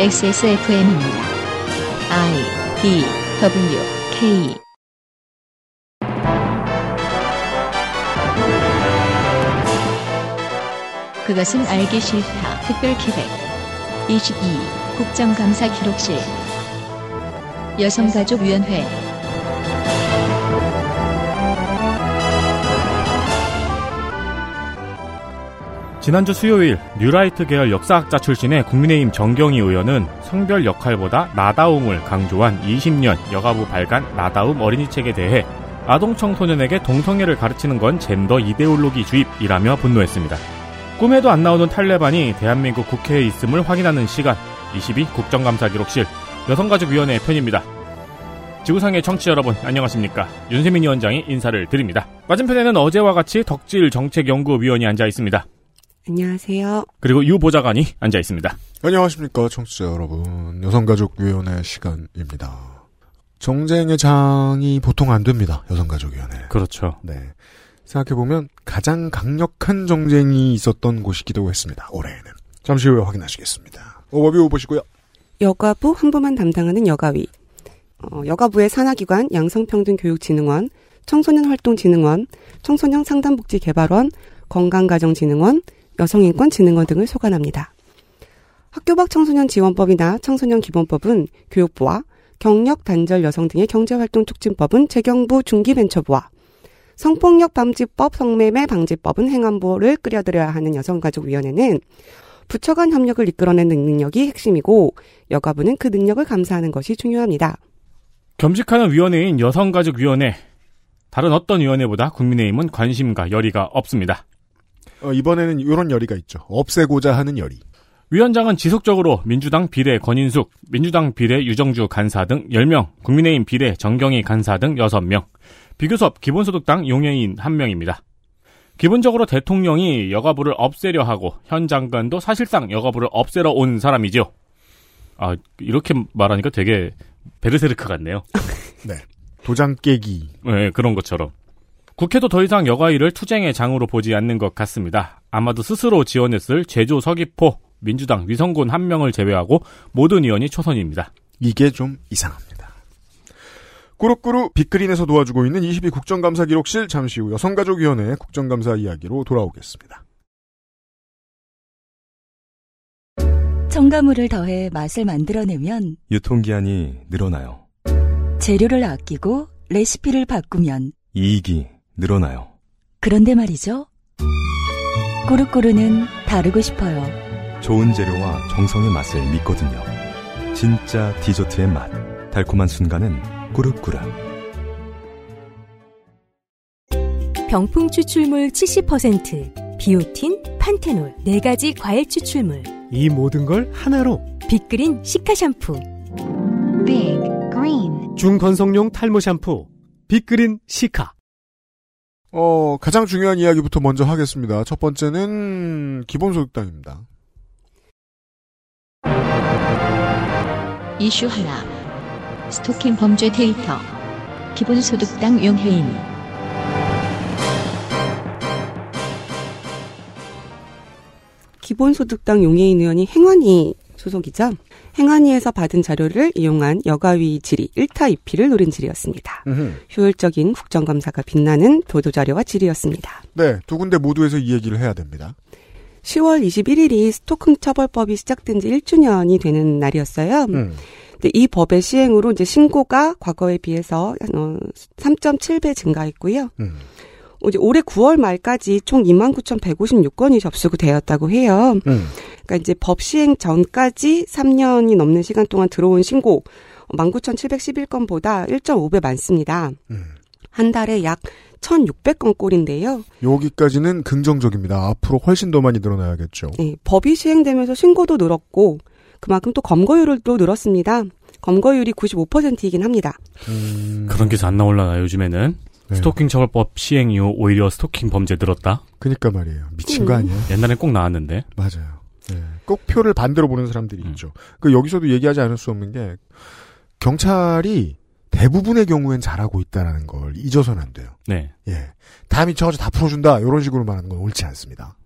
XSFM입니다. I D W K 그것은 알기 싫다. 특별 기획 22 국정감사 기록실 여성가족위원회 지난주 수요일 뉴라이트 계열 역사학자 출신의 국민의힘 정경희 의원은 성별 역할보다 나다움을 강조한 20년 여가부 발간 나다움 어린이책에 대해 아동 청소년에게 동성애를 가르치는 건 젠더 이데올로기 주입이라며 분노했습니다. 꿈에도 안 나오는 탈레반이 대한민국 국회에 있음을 확인하는 시간 22 국정감사 기록실 여성가족위원회 편입니다. 지구상의 청취자 여러분 안녕하십니까 윤세민 위원장이 인사를 드립니다. 맞은편에는 어제와 같이 덕질 정책연구위원이 앉아 있습니다. 안녕하세요. 그리고 유 보좌관이 앉아 있습니다. 안녕하십니까, 청취자 여러분. 여성가족위원회 시간입니다. 정쟁의 장이 보통 안 됩니다, 여성가족위원회. 그렇죠. 네. 생각해보면 가장 강력한 정쟁이 있었던 곳이기도 했습니다, 올해에는. 잠시 후에 확인하시겠습니다. 오버뷰 보시고요. 여가부 홍보만 담당하는 여가위, 어, 여가부의 산하기관 양성평등교육진흥원, 청소년활동진흥원, 청소년 상담복지개발원, 건강가정진흥원, 여성인권진흥원 등을 소관합니다. 학교 밖 청소년 지원법이나 청소년 기본법은 교육부와 경력 단절 여성 등의 경제활동 촉진법은 재경부 중기벤처부와 성폭력 방지법, 성매매 방지법은 행안부를 끌어들여야 하는 여성가족위원회는 부처 간 협력을 이끌어내는 능력이 핵심이고 여가부는 그 능력을 감사하는 것이 중요합니다. 겸직하는 위원회인 여성가족위원회. 다른 어떤 위원회보다 국민의힘은 관심과 열의가 없습니다. 어, 이번에는 이런 열의가 있죠. 없애고자 하는 열의. 위원장은 지속적으로 민주당 비례 권인숙, 민주당 비례 유정주 간사 등 10명, 국민의힘 비례 정경희 간사 등 6명, 비교섭 기본소득당 용해인 1명입니다. 기본적으로 대통령이 여가부를 없애려 하고 현 장관도 사실상 여가부를 없애러 온 사람이죠. 아, 이렇게 말하니까 되게 베르세르크 같네요. 네. 도장 깨기. 네, 그런 것처럼. 국회도 더 이상 여가위를 투쟁의 장으로 보지 않는 것 같습니다. 아마도 스스로 지원했을 제주 서귀포 민주당 위성군 한 명을 제외하고 모든 의원이 초선입니다. 이게 좀 이상합니다. 꾸룩꾸룩 빅그린에서 도와주고 있는 22 국정감사 기록실 잠시 후 여성가족위원회 국정감사 이야기로 돌아오겠습니다. 첨가물을 더해 맛을 만들어내면 유통기한이 늘어나요. 재료를 아끼고 레시피를 바꾸면 이익이 늘어나요. 그런데 말이죠. 꾸르꾸르는 다르고 싶어요. 좋은 재료와 정성의 맛을 믿거든요. 진짜 디저트의 맛. 달콤한 순간은 꾸르꾸르. 병풍 추출물 70%, 비오틴, 판테놀, 4가지 과일 추출물. 이 모든 걸 하나로 빅그린 시카 샴푸. Big Green 중건성용 탈모 샴푸 빅그린 시카. 어, 가장 중요한 이야기부터 먼저 하겠습니다. 첫 번째는 기본소득당입니다. 이슈 하나 스토킹 범죄 데이터 기본소득당 용해인 기본소득당 용해인 의원이 행안위 소속이죠. 행안위에서 받은 자료를 이용한 여가위 질의 1타 2피를 노린 질의였습니다. 효율적인 국정감사가 빛나는 보도자료와 질의였습니다. 네, 두 군데 모두에서 이 얘기를 해야 됩니다. 10월 21일이 스토킹 처벌법이 시작된 지 1주년이 되는 날이었어요. 음. 근데 이 법의 시행으로 이제 신고가 과거에 비해서 어, 3.7배 증가했고요. 음. 이제 올해 9월 말까지 총 29,156건이 접수가 되었다고 해요. 음. 그러니까 이제 법 시행 전까지 3년이 넘는 시간 동안 들어온 신고 19,711건보다 1.5배 많습니다. 음. 한 달에 약 1,600건 꼴인데요. 여기까지는 긍정적입니다. 앞으로 훨씬 더 많이 늘어나야겠죠. 네, 법이 시행되면서 신고도 늘었고 그만큼 또 검거율도 늘었습니다. 검거율이 95%이긴 합니다. 음, 그런 기사 안 나올라나 요즘에는 네. 스토킹 처벌법 시행 이후 오히려 스토킹 범죄 늘었다. 그니까 말이에요. 미친 거 음. 아니에요? 옛날엔 꼭 나왔는데. 맞아요. 네. 꼭 표를 반대로 보는 사람들이 음. 있죠. 그 여기서도 얘기하지 않을 수 없는 게 경찰이 대부분의 경우엔 잘하고 있다라는 걸 잊어서는 안 돼요. 네. 예. 다 미쳐가지고 다 풀어준다. 이런 식으로 말하는 건 옳지 않습니다.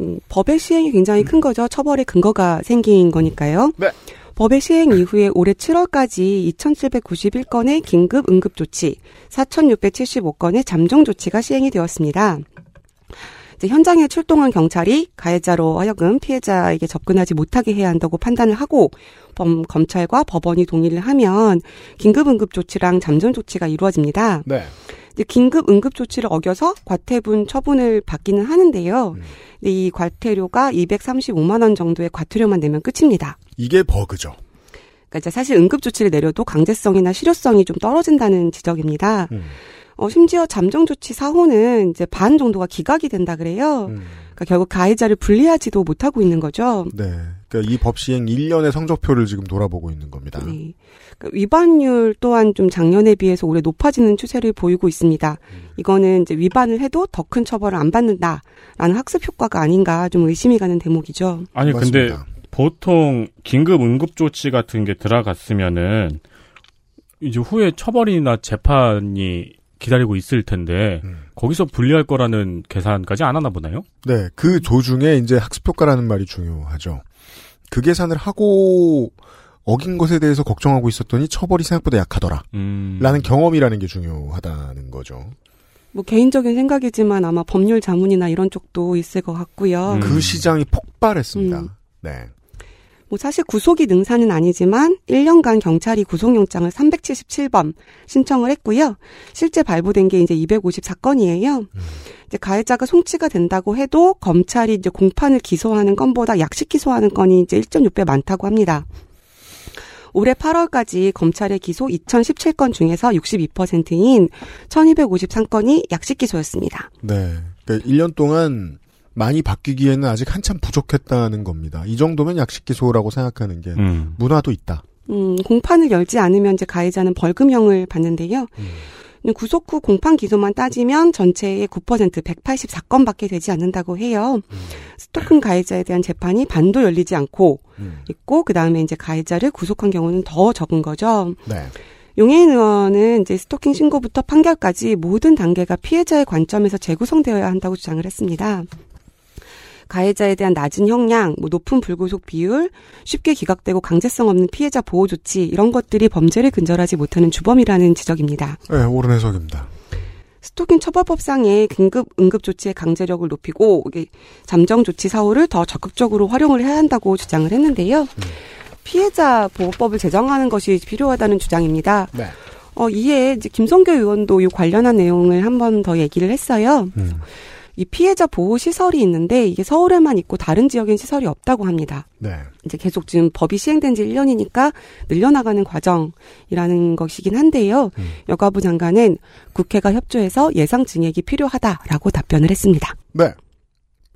음, 법의 시행이 굉장히 큰 거죠. 처벌의 근거가 생긴 거니까요. 네. 법의 시행 이후에 올해 7월까지 2,791건의 긴급 응급 조치, 4,675건의 잠정 조치가 시행이 되었습니다. 현장에 출동한 경찰이 가해자로 하여금 피해자에게 접근하지 못하게 해야 한다고 판단을 하고 범, 검찰과 법원이 동의를 하면 긴급 응급 조치랑 잠정 조치가 이루어집니다. 네. 긴급 응급 조치를 어겨서 과태분 처분을 받기는 하는데요. 음. 근데 이 과태료가 235만 원 정도의 과태료만 내면 끝입니다. 이게 버그죠. 그러니까 사실 응급 조치를 내려도 강제성이나 실효성이 좀 떨어진다는 지적입니다. 음. 어, 심지어 잠정 조치 사호는 이제 반 정도가 기각이 된다 그래요. 음. 그러니까 결국 가해자를 분리하지도 못하고 있는 거죠. 네. 그러니까 이 법 시행 1년의 성적표를 지금 돌아보고 있는 겁니다. 네. 그러니까 위반율 또한 좀 작년에 비해서 올해 높아지는 추세를 보이고 있습니다. 이거는 이제 위반을 해도 더 큰 처벌을 안 받는다라는 학습 효과가 아닌가 좀 의심이 가는 대목이죠. 아니 근데 맞습니다. 보통 긴급 응급 조치 같은 게 들어갔으면은 이제 후에 처벌이나 재판이 기다리고 있을 텐데 음. 거기서 분리할 거라는 계산까지 안 하나 보나요? 네. 그 도중에 이제 학습효과라는 말이 중요하죠. 그 계산을 하고 어긴 것에 대해서 걱정하고 있었더니 처벌이 생각보다 약하더라. 음. 라는 경험이라는 게 중요하다는 거죠. 뭐 개인적인 생각이지만 아마 법률 자문이나 이런 쪽도 있을 것 같고요. 음. 그 시장이 폭발했습니다. 음. 네. 뭐 사실 구속이 능사는 아니지만 1년간 경찰이 구속영장을 377번 신청을 했고요. 실제 발부된 게 이제 254건이에요. 이제 가해자가 송치가 된다고 해도 검찰이 이제 공판을 기소하는 건보다 약식 기소하는 건이 이제 1.6배 많다고 합니다. 올해 8월까지 검찰의 기소 2017건 중에서 62%인 1253건이 약식 기소였습니다. 네. 그러니까 1년 동안 많이 바뀌기에는 아직 한참 부족했다는 겁니다. 이 정도면 약식 기소라고 생각하는 게 음. 문화도 있다. 음, 공판을 열지 않으면 이제 가해자는 벌금형을 받는데요. 근데 구속 후 공판 기소만 따지면 전체의 9% 184건밖에 되지 않는다고 해요. 스토킹 가해자에 대한 재판이 반도 열리지 않고 음. 있고 그 다음에 이제 가해자를 구속한 경우는 더 적은 거죠. 네. 용해인 의원은 이제 스토킹 신고부터 판결까지 모든 단계가 피해자의 관점에서 재구성되어야 한다고 주장을 했습니다. 가해자에 대한 낮은 형량, 뭐 높은 불구속 비율, 쉽게 기각되고 강제성 없는 피해자 보호 조치 이런 것들이 범죄를 근절하지 못하는 주범이라는 지적입니다. 네, 옳은 해석입니다. 스토킹 처벌법상의 긴급 응급 조치의 강제력을 높이고 잠정 조치 사후를 더 적극적으로 활용을 해야 한다고 주장을 했는데요. 피해자 보호법을 제정하는 것이 필요하다는 주장입니다. 네. 어, 이에 이제 김성교 의원도 이 관련한 내용을 한 번 더 얘기를 했어요. 음. 이 피해자 보호 시설이 있는데 이게 서울에만 있고 다른 지역엔 시설이 없다고 합니다. 네. 이제 계속 지금 법이 시행된 지 1년이니까 늘려나가는 과정이라는 것이긴 한데요. 음. 여가부 장관은 국회가 협조해서 예상 증액이 필요하다라고 답변을 했습니다. 네.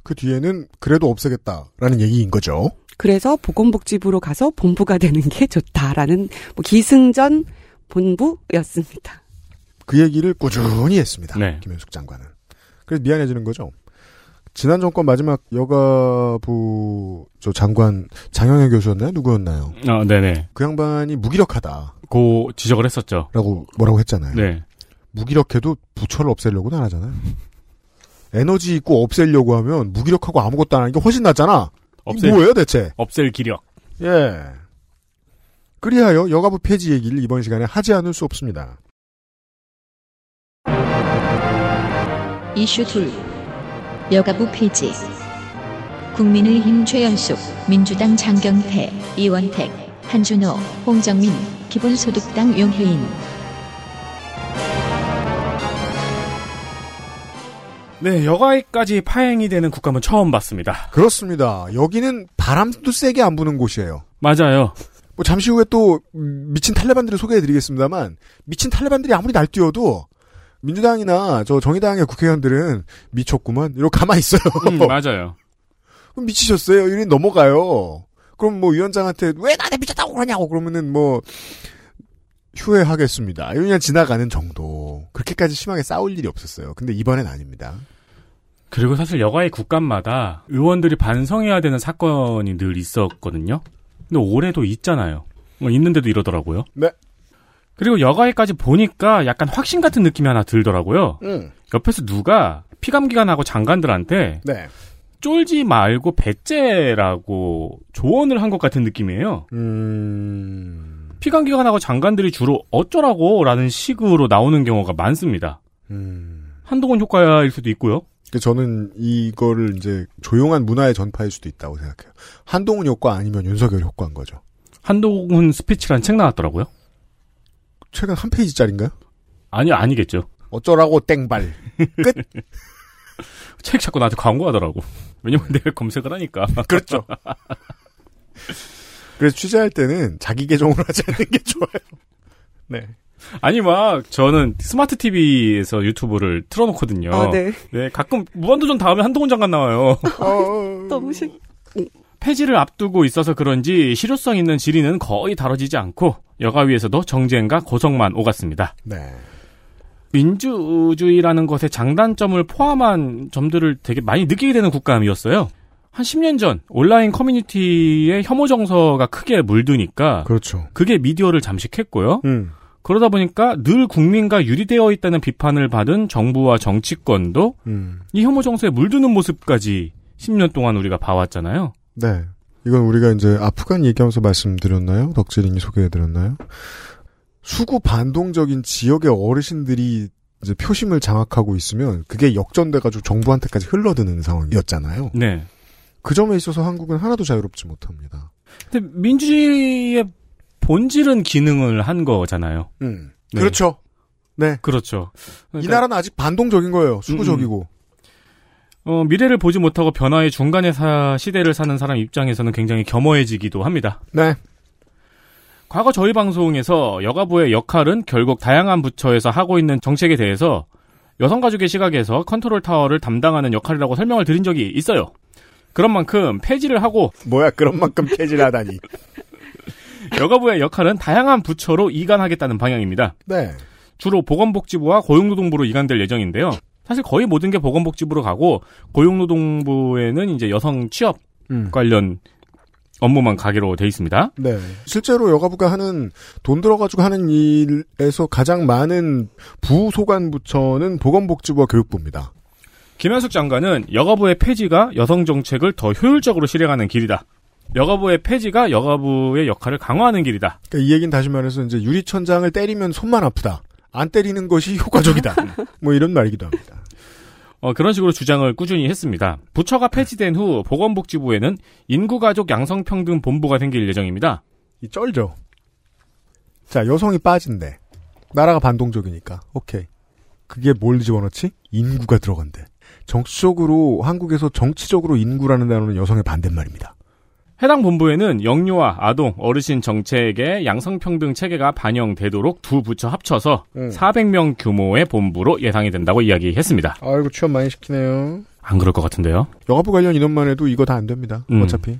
그 뒤에는 그래도 없애겠다라는 얘기인 거죠. 그래서 보건복지부로 가서 본부가 되는 게 좋다라는 뭐 기승전 본부였습니다. 그 얘기를 꾸준히 했습니다. 네. 김현숙 장관은. 그래서 미안해지는 거죠. 지난 정권 마지막 여가부 저 장관 장영애 교수였나요? 누구였나요? 아, 네네. 그 양반이 무기력하다라고 고 지적을 했었죠. 뭐라고 했잖아요. 네. 무기력해도 부처를 없애려고는 안 하잖아요. 에너지 있고 없애려고 하면 무기력하고 아무것도 안 하는 게 훨씬 낫잖아. 없앨, 뭐예요 대체? 없앨 기력. 예. 그리하여 여가부 폐지 얘기를 이번 시간에 하지 않을 수 없습니다. 이슈 둘 여가부 폐지 국민의힘 최연숙 민주당 장경태 이원택 한준호 홍정민 기본소득당 용혜인 네, 여가위까지 파행이 되는 국감은 처음 봤습니다. 그렇습니다. 여기는 바람도 세게 안 부는 곳이에요. 맞아요. 뭐 잠시 후에 또 음, 미친 탈레반들을 소개해드리겠습니다만 미친 탈레반들이 아무리 날뛰어도 민주당이나 저 정의당의 국회의원들은 미쳤구만 이러고 가만히 있어요. 음, 맞아요. 그럼 미치셨어요? 이리 넘어가요. 그럼 뭐 위원장한테 왜 나한테 미쳤다고 그러냐고 그러면은 뭐 휴회하겠습니다. 그냥 지나가는 정도. 그렇게까지 심하게 싸울 일이 없었어요. 근데 이번엔 아닙니다. 그리고 사실 여가위 국감마다 의원들이 반성해야 되는 사건이 늘 있었거든요. 근데 올해도 있잖아요. 뭐 있는데도 이러더라고요. 네. 그리고 여가위까지 보니까 약간 확신 같은 느낌이 하나 들더라고요. 응. 옆에서 누가 피감기관하고 장관들한테 네. 쫄지 말고 배째라고 조언을 한 것 같은 느낌이에요. 음, 피감기관하고 장관들이 주로 어쩌라고라는 식으로 나오는 경우가 많습니다. 음. 한동훈 효과일 수도 있고요. 그 저는 이거를 이제 조용한 문화의 전파일 수도 있다고 생각해요. 한동훈 효과 아니면 윤석열 효과인 거죠. 한동훈 스피치라는 책 나왔더라고요. 최근 한 페이지짜리인가요? 아니 아니겠죠. 어쩌라고 땡발. 책 자꾸 나한테 광고하더라고. 왜냐면 내가 검색을 하니까. 그렇죠. 그래서 취재할 때는 자기 계정으로 하지 않는 게 좋아요. 네. 아니 막 저는 스마트 TV에서 유튜브를 틀어놓거든요. 아, 네. 네, 가끔 무한도전 다음에 한동훈 장관 나와요. 너무 싫. 폐지를 앞두고 있어서 그런지 실효성 있는 질의는 거의 다뤄지지 않고 여가위에서도 정쟁과 고성만 오갔습니다. 네. 민주주의라는 것의 장단점을 포함한 점들을 되게 많이 느끼게 되는 국감이었어요. 한 10년 전 온라인 커뮤니티에 혐오 정서가 크게 물드니까 그렇죠. 그게 미디어를 잠식했고요. 음. 그러다 보니까 늘 국민과 유리되어 있다는 비판을 받은 정부와 정치권도 음. 이 혐오 정서에 물드는 모습까지 10년 동안 우리가 봐왔잖아요. 네. 이건 우리가 이제 아프간 얘기하면서 말씀드렸나요? 덕질인이 소개해드렸나요? 수구 반동적인 지역의 어르신들이 이제 표심을 장악하고 있으면 그게 역전돼가지고 정부한테까지 흘러드는 상황이었잖아요. 네. 그 점에 있어서 한국은 하나도 자유롭지 못합니다. 근데 민주주의의 본질은 기능을 한 거잖아요. 음. 네. 그렇죠. 네. 그렇죠. 이 그러니까 나라는 아직 반동적인 거예요. 수구적이고. 어, 미래를 보지 못하고 변화의 중간에 사, 시대를 사는 사람 입장에서는 굉장히 겸허해지기도 합니다. 네. 과거 저희 방송에서 여가부의 역할은 결국 다양한 부처에서 하고 있는 정책에 대해서 여성가족의 시각에서 컨트롤 타워를 담당하는 역할이라고 설명을 드린 적이 있어요. 그런 만큼 폐지를 하고 뭐야 그런 만큼 폐지하다니. 여가부의 역할은 다양한 부처로 이관하겠다는 방향입니다. 네. 주로 보건복지부와 고용노동부로 이관될 예정인데요. 사실 거의 모든 게 보건복지부로 가고 고용노동부에는 이제 여성 취업 음. 관련 업무만 가기로 돼 있습니다. 네. 실제로 여가부가 하는 돈 들어가지고 하는 일에서 가장 많은 부소관 부처는 보건복지부와 교육부입니다. 김현숙 장관은 여가부의 폐지가 여성 정책을 더 효율적으로 실행하는 길이다. 여가부의 폐지가 여가부의 역할을 강화하는 길이다. 그러니까 이 얘기는 다시 말해서 이제 유리천장을 때리면 손만 아프다. 안 때리는 것이 효과적이다. 뭐 이런 말이기도 합니다. 어, 그런 식으로 주장을 꾸준히 했습니다. 부처가 폐지된 후 보건복지부에는 인구가족 양성평등 본부가 생길 예정입니다. 이 쩔죠. 자, 여성이 빠진대. 나라가 반동적이니까. 오케이. 그게 뭘 집어넣지? 인구가 들어간대. 정치적으로 한국에서 정치적으로 인구라는 단어는 여성의 반대말입니다. 해당 본부에는 영유아, 아동, 어르신 정책의 양성평등 체계가 반영되도록 두 부처 합쳐서 음. 400명 규모의 본부로 예상이 된다고 이야기했습니다. 아이고 취업 많이 시키네요. 안 그럴 것 같은데요. 여가부 관련 인원만 해도 이거 다 안 됩니다. 음. 어차피.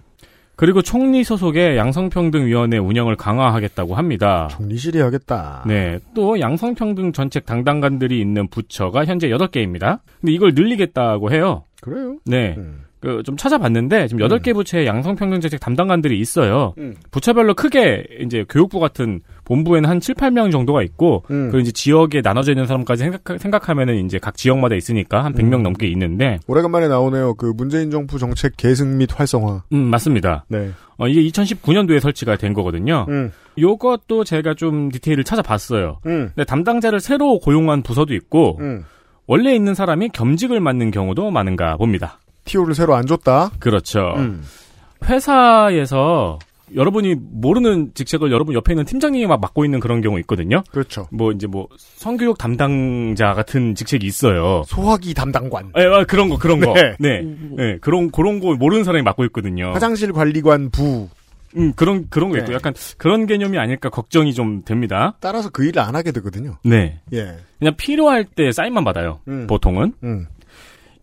그리고 총리 소속의 양성평등위원회 운영을 강화하겠다고 합니다. 총리실이 하겠다. 네. 또 양성평등 정책 담당관들이 있는 부처가 현재 8개입니다. 근데 이걸 늘리겠다고 해요. 그래요? 네. 음. 그 좀 찾아봤는데 지금 8개 부처의 양성 평등 정책 담당관들이 있어요. 음. 부처별로 크게 이제 교육부 같은 본부에는 한 7, 8명 정도가 있고 음. 그 이제 지역에 나눠져 있는 사람까지 생각, 생각하면은 이제 각 지역마다 있으니까 한 100명 음. 넘게 있는데 오래간만에 나오네요. 그 문재인 정부 정책 계승 및 활성화. 음, 맞습니다. 네. 어, 이게 2019년도에 설치가 된 거거든요. 음. 요것도 제가 좀 디테일을 찾아봤어요. 음. 근데 담당자를 새로 고용한 부서도 있고 음. 원래 있는 사람이 겸직을 맡는 경우도 많은가 봅니다. 티오를 새로 안 줬다. 그렇죠. 음. 회사에서 여러분이 모르는 직책을 여러분 옆에 있는 팀장님이 막 맡고 있는 그런 경우 있거든요. 그렇죠. 뭐 이제 뭐 성교육 담당자 같은 직책이 있어요. 소화기 담당관. 예, 아, 그런 거 그런 거. 네. 네. 네. 그런 그런 거 모르는 사람이 맡고 있거든요. 화장실 관리관 부. 음, 그런 그런 거 있고 네. 약간 그런 개념이 아닐까 걱정이 좀 됩니다. 따라서 그 일을 안 하게 되거든요. 네. 예. 그냥 필요할 때 사인만 받아요. 음. 보통은. 음.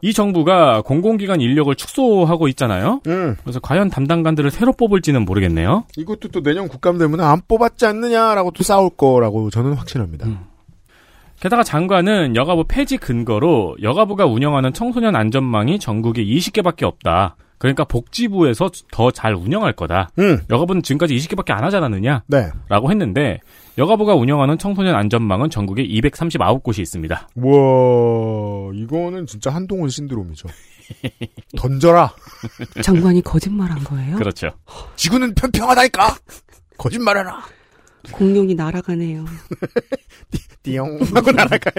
이 정부가 공공기관 인력을 축소하고 있잖아요. 음. 그래서 과연 담당관들을 새로 뽑을지는 모르겠네요. 이것도 또 내년 국감 되면 안 뽑았지 않느냐라고 또 싸울 거라고 저는 확신합니다. 음. 게다가 장관은 여가부 폐지 근거로 여가부가 운영하는 청소년 안전망이 전국에 20개밖에 없다. 그러니까 복지부에서 더 잘 운영할 거다. 음. 여가부는 지금까지 20개밖에 안 하지 않았느냐? 네. 라고 했는데 여가부가 운영하는 청소년 안전망은 전국에 239곳이 있습니다. 와, 이거는 진짜 한동훈 신드롬이죠. 던져라. 장관이 거짓말한 거예요? 그렇죠. 지구는 편평하다니까. 거짓말해라. 공룡이 날아가네요. 띠용 하고 날아가요.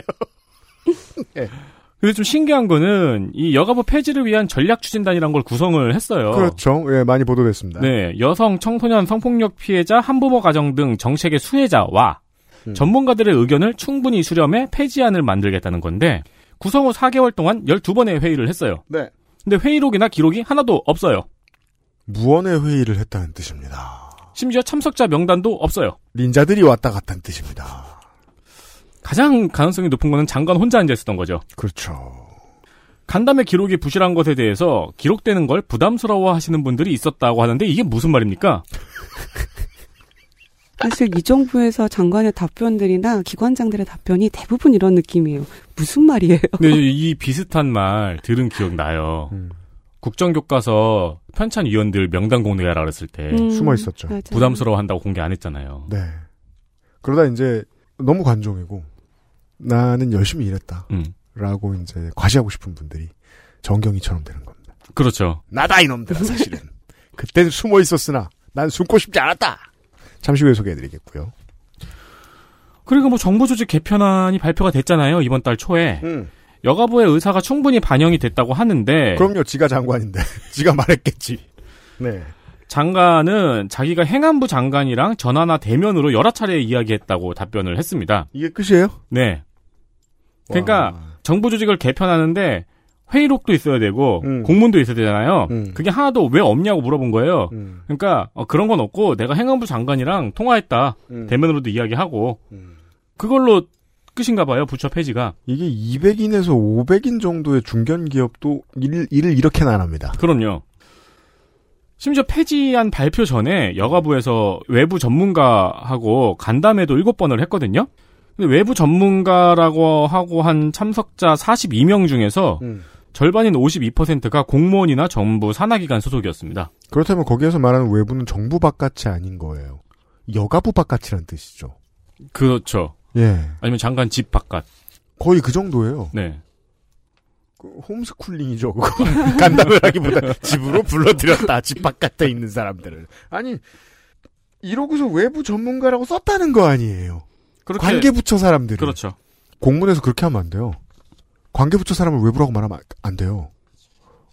그 리고 좀 신기한 거는 이 여가부 폐지를 위한 전략 추진단이라는 걸 구성을 했어요. 그렇죠. 예, 많이 보도됐습니다. 네, 여성, 청소년 성폭력 피해자, 한부모 가정 등 정책의 수혜자와 음. 전문가들의 의견을 충분히 수렴해 폐지안을 만들겠다는 건데 구성 후 4개월 동안 12번의 회의를 했어요. 네. 근데 회의록이나 기록이 하나도 없어요. 무언의 회의를 했다는 뜻입니다. 심지어 참석자 명단도 없어요. 닌자들이 왔다 갔다는 뜻입니다. 가장 가능성이 높은 거는 장관 혼자 앉아 있었던 거죠. 그렇죠. 간담회 기록이 부실한 것에 대해서 기록되는 걸 부담스러워 하시는 분들이 있었다고 하는데 이게 무슨 말입니까? 사실 이 정부에서 장관의 답변들이나 기관장들의 답변이 대부분 이런 느낌이에요. 무슨 말이에요? 근데 이 비슷한 말 들은 기억 나요. 음. 국정교과서 편찬 위원들 명단 공개하라 그랬을 때 음, 숨어 있었죠. 맞아요. 부담스러워 한다고 공개 안 했잖아요. 네. 그러다 이제 너무 관종이고 나는 열심히 일했다. 음. 라고 이제 과시하고 싶은 분들이 정경이처럼 되는 겁니다. 그렇죠. 나다 이놈들아 사실은. 그땐 숨어 있었으나 난 숨고 싶지 않았다. 잠시 후에 소개해드리겠고요. 그리고 뭐 정부 조직 개편안이 발표가 됐잖아요. 이번 달 초에 여가부의 의사가 충분히 반영이 됐다고 하는데 그럼요. 지가 장관인데 지가 말했겠지. 네. 장관은 자기가 행안부 장관이랑 전화나 대면으로 여러 차례 이야기했다고 답변을 했습니다. 이게 끝이에요? 네. 그러니까 와. 정부 조직을 개편하는데 회의록도 있어야 되고 음. 공문도 있어야 되잖아요. 음. 그게 하나도 왜 없냐고 물어본 거예요. 음. 그러니까 어, 그런 건 없고 내가 행안부 장관이랑 통화했다. 음. 대면으로도 이야기하고 음. 그걸로 끝인가 봐요. 부처 폐지가. 이게 200인에서 500인 정도의 중견 기업도 일, 일을 이렇게는 안 합니다. 그럼요. 심지어 폐지안 발표 전에 여가부에서 외부 전문가하고 간담회도 7번을 했거든요. 근데 외부 전문가라고 하고 한 참석자 42명 중에서 음. 절반인 52%가 공무원이나 정부 산하기관 소속이었습니다. 그렇다면 거기에서 말하는 외부는 정부 바깥이 아닌 거예요. 여가부 바깥이란 뜻이죠. 그렇죠. 예. 아니면 장관 집 바깥. 거의 그 정도예요. 네. 그 홈스쿨링이죠. 그거. 간담을 하기보다 집으로 불러들였다. 집 바깥에 있는 사람들을. 아니 이러고서 외부 전문가라고 썼다는 거 아니에요. 그렇게 관계부처 사람들이. 그렇죠. 공문에서 그렇게 하면 안 돼요. 관계부처 사람을 외부라고 말하면 안 돼요.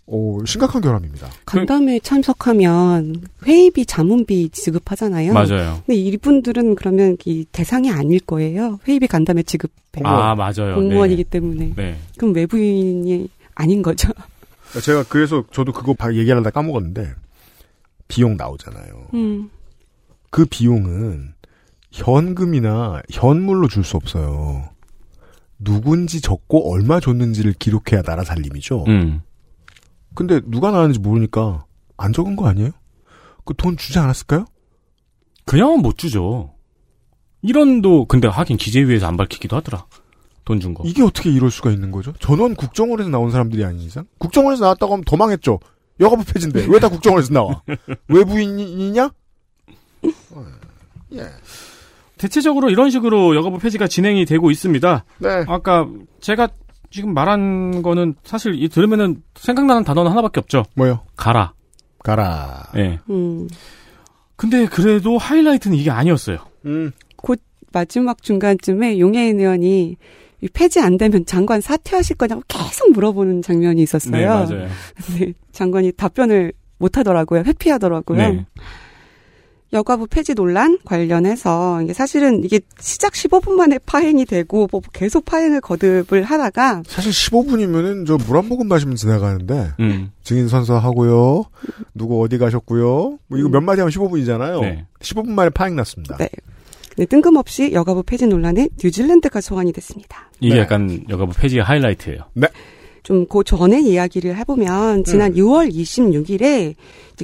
오, 심각한 결함입니다. 간담회 참석하면 회의비, 자문비 지급하잖아요. 맞아요. 근데 이분들은 그러면 이 대상이 아닐 거예요. 회의비 간담회 지급에 아, 맞아요. 공무원이기 네. 때문에 네. 그럼 외부인이 아닌 거죠. 제가 그래서 저도 그거 바- 얘기하려다 까먹었는데 비용 나오잖아요. 음. 그 비용은 현금이나 현물로 줄 수 없어요. 누군지 적고 얼마 줬는지를 기록해야 나라 살림이죠. 음. 근데 누가 나왔는지 모르니까 안 적은 거 아니에요? 그 돈 주지 않았을까요? 그냥은 못 주죠. 1원도 근데 하긴 기재위에서 안 밝히기도 하더라. 돈 준 거. 이게 어떻게 이럴 수가 있는 거죠? 전원 국정원에서 나온 사람들이 아닌 이상? 국정원에서 나왔다고 하면 더 망했죠. 여가부 폐지인데 왜 다 국정원에서 나와? 외부인이냐? 예. 대체적으로 이런 식으로 여가부 폐지가 진행이 되고 있습니다. 네. 아까 제가 지금 말한 거는 사실 이 들으면은 생각나는 단어는 하나밖에 없죠. 뭐요? 가라. 가라. 예. 음. 근데 그래도 하이라이트는 이게 아니었어요. 음. 곧 마지막 중간쯤에 용해인 의원이 이 폐지 안 되면 장관 사퇴하실 거냐고 계속 물어보는 장면이 있었어요. 네, 맞아요. 근데 장관이 답변을 못 하더라고요. 회피하더라고요. 네. 여가부 폐지 논란 관련해서 이게 사실은 이게 시작 15분 만에 파행이 되고 뭐 계속 파행을 거듭을 하다가 사실 15분이면은 저 물 한 모금 마시면 지나가는데 음. 증인 선서하고요. 누구 어디 가셨고요. 뭐 이거 몇 마디 하면 15분이잖아요. 네. 15분 만에 파행 났습니다. 네. 근데 뜬금없이 여가부 폐지 논란에 뉴질랜드가 소환이 됐습니다. 이게 네. 약간 여가부 폐지의 하이라이트예요. 좀 그 전에 이야기를 해보면 지난 6월 26일에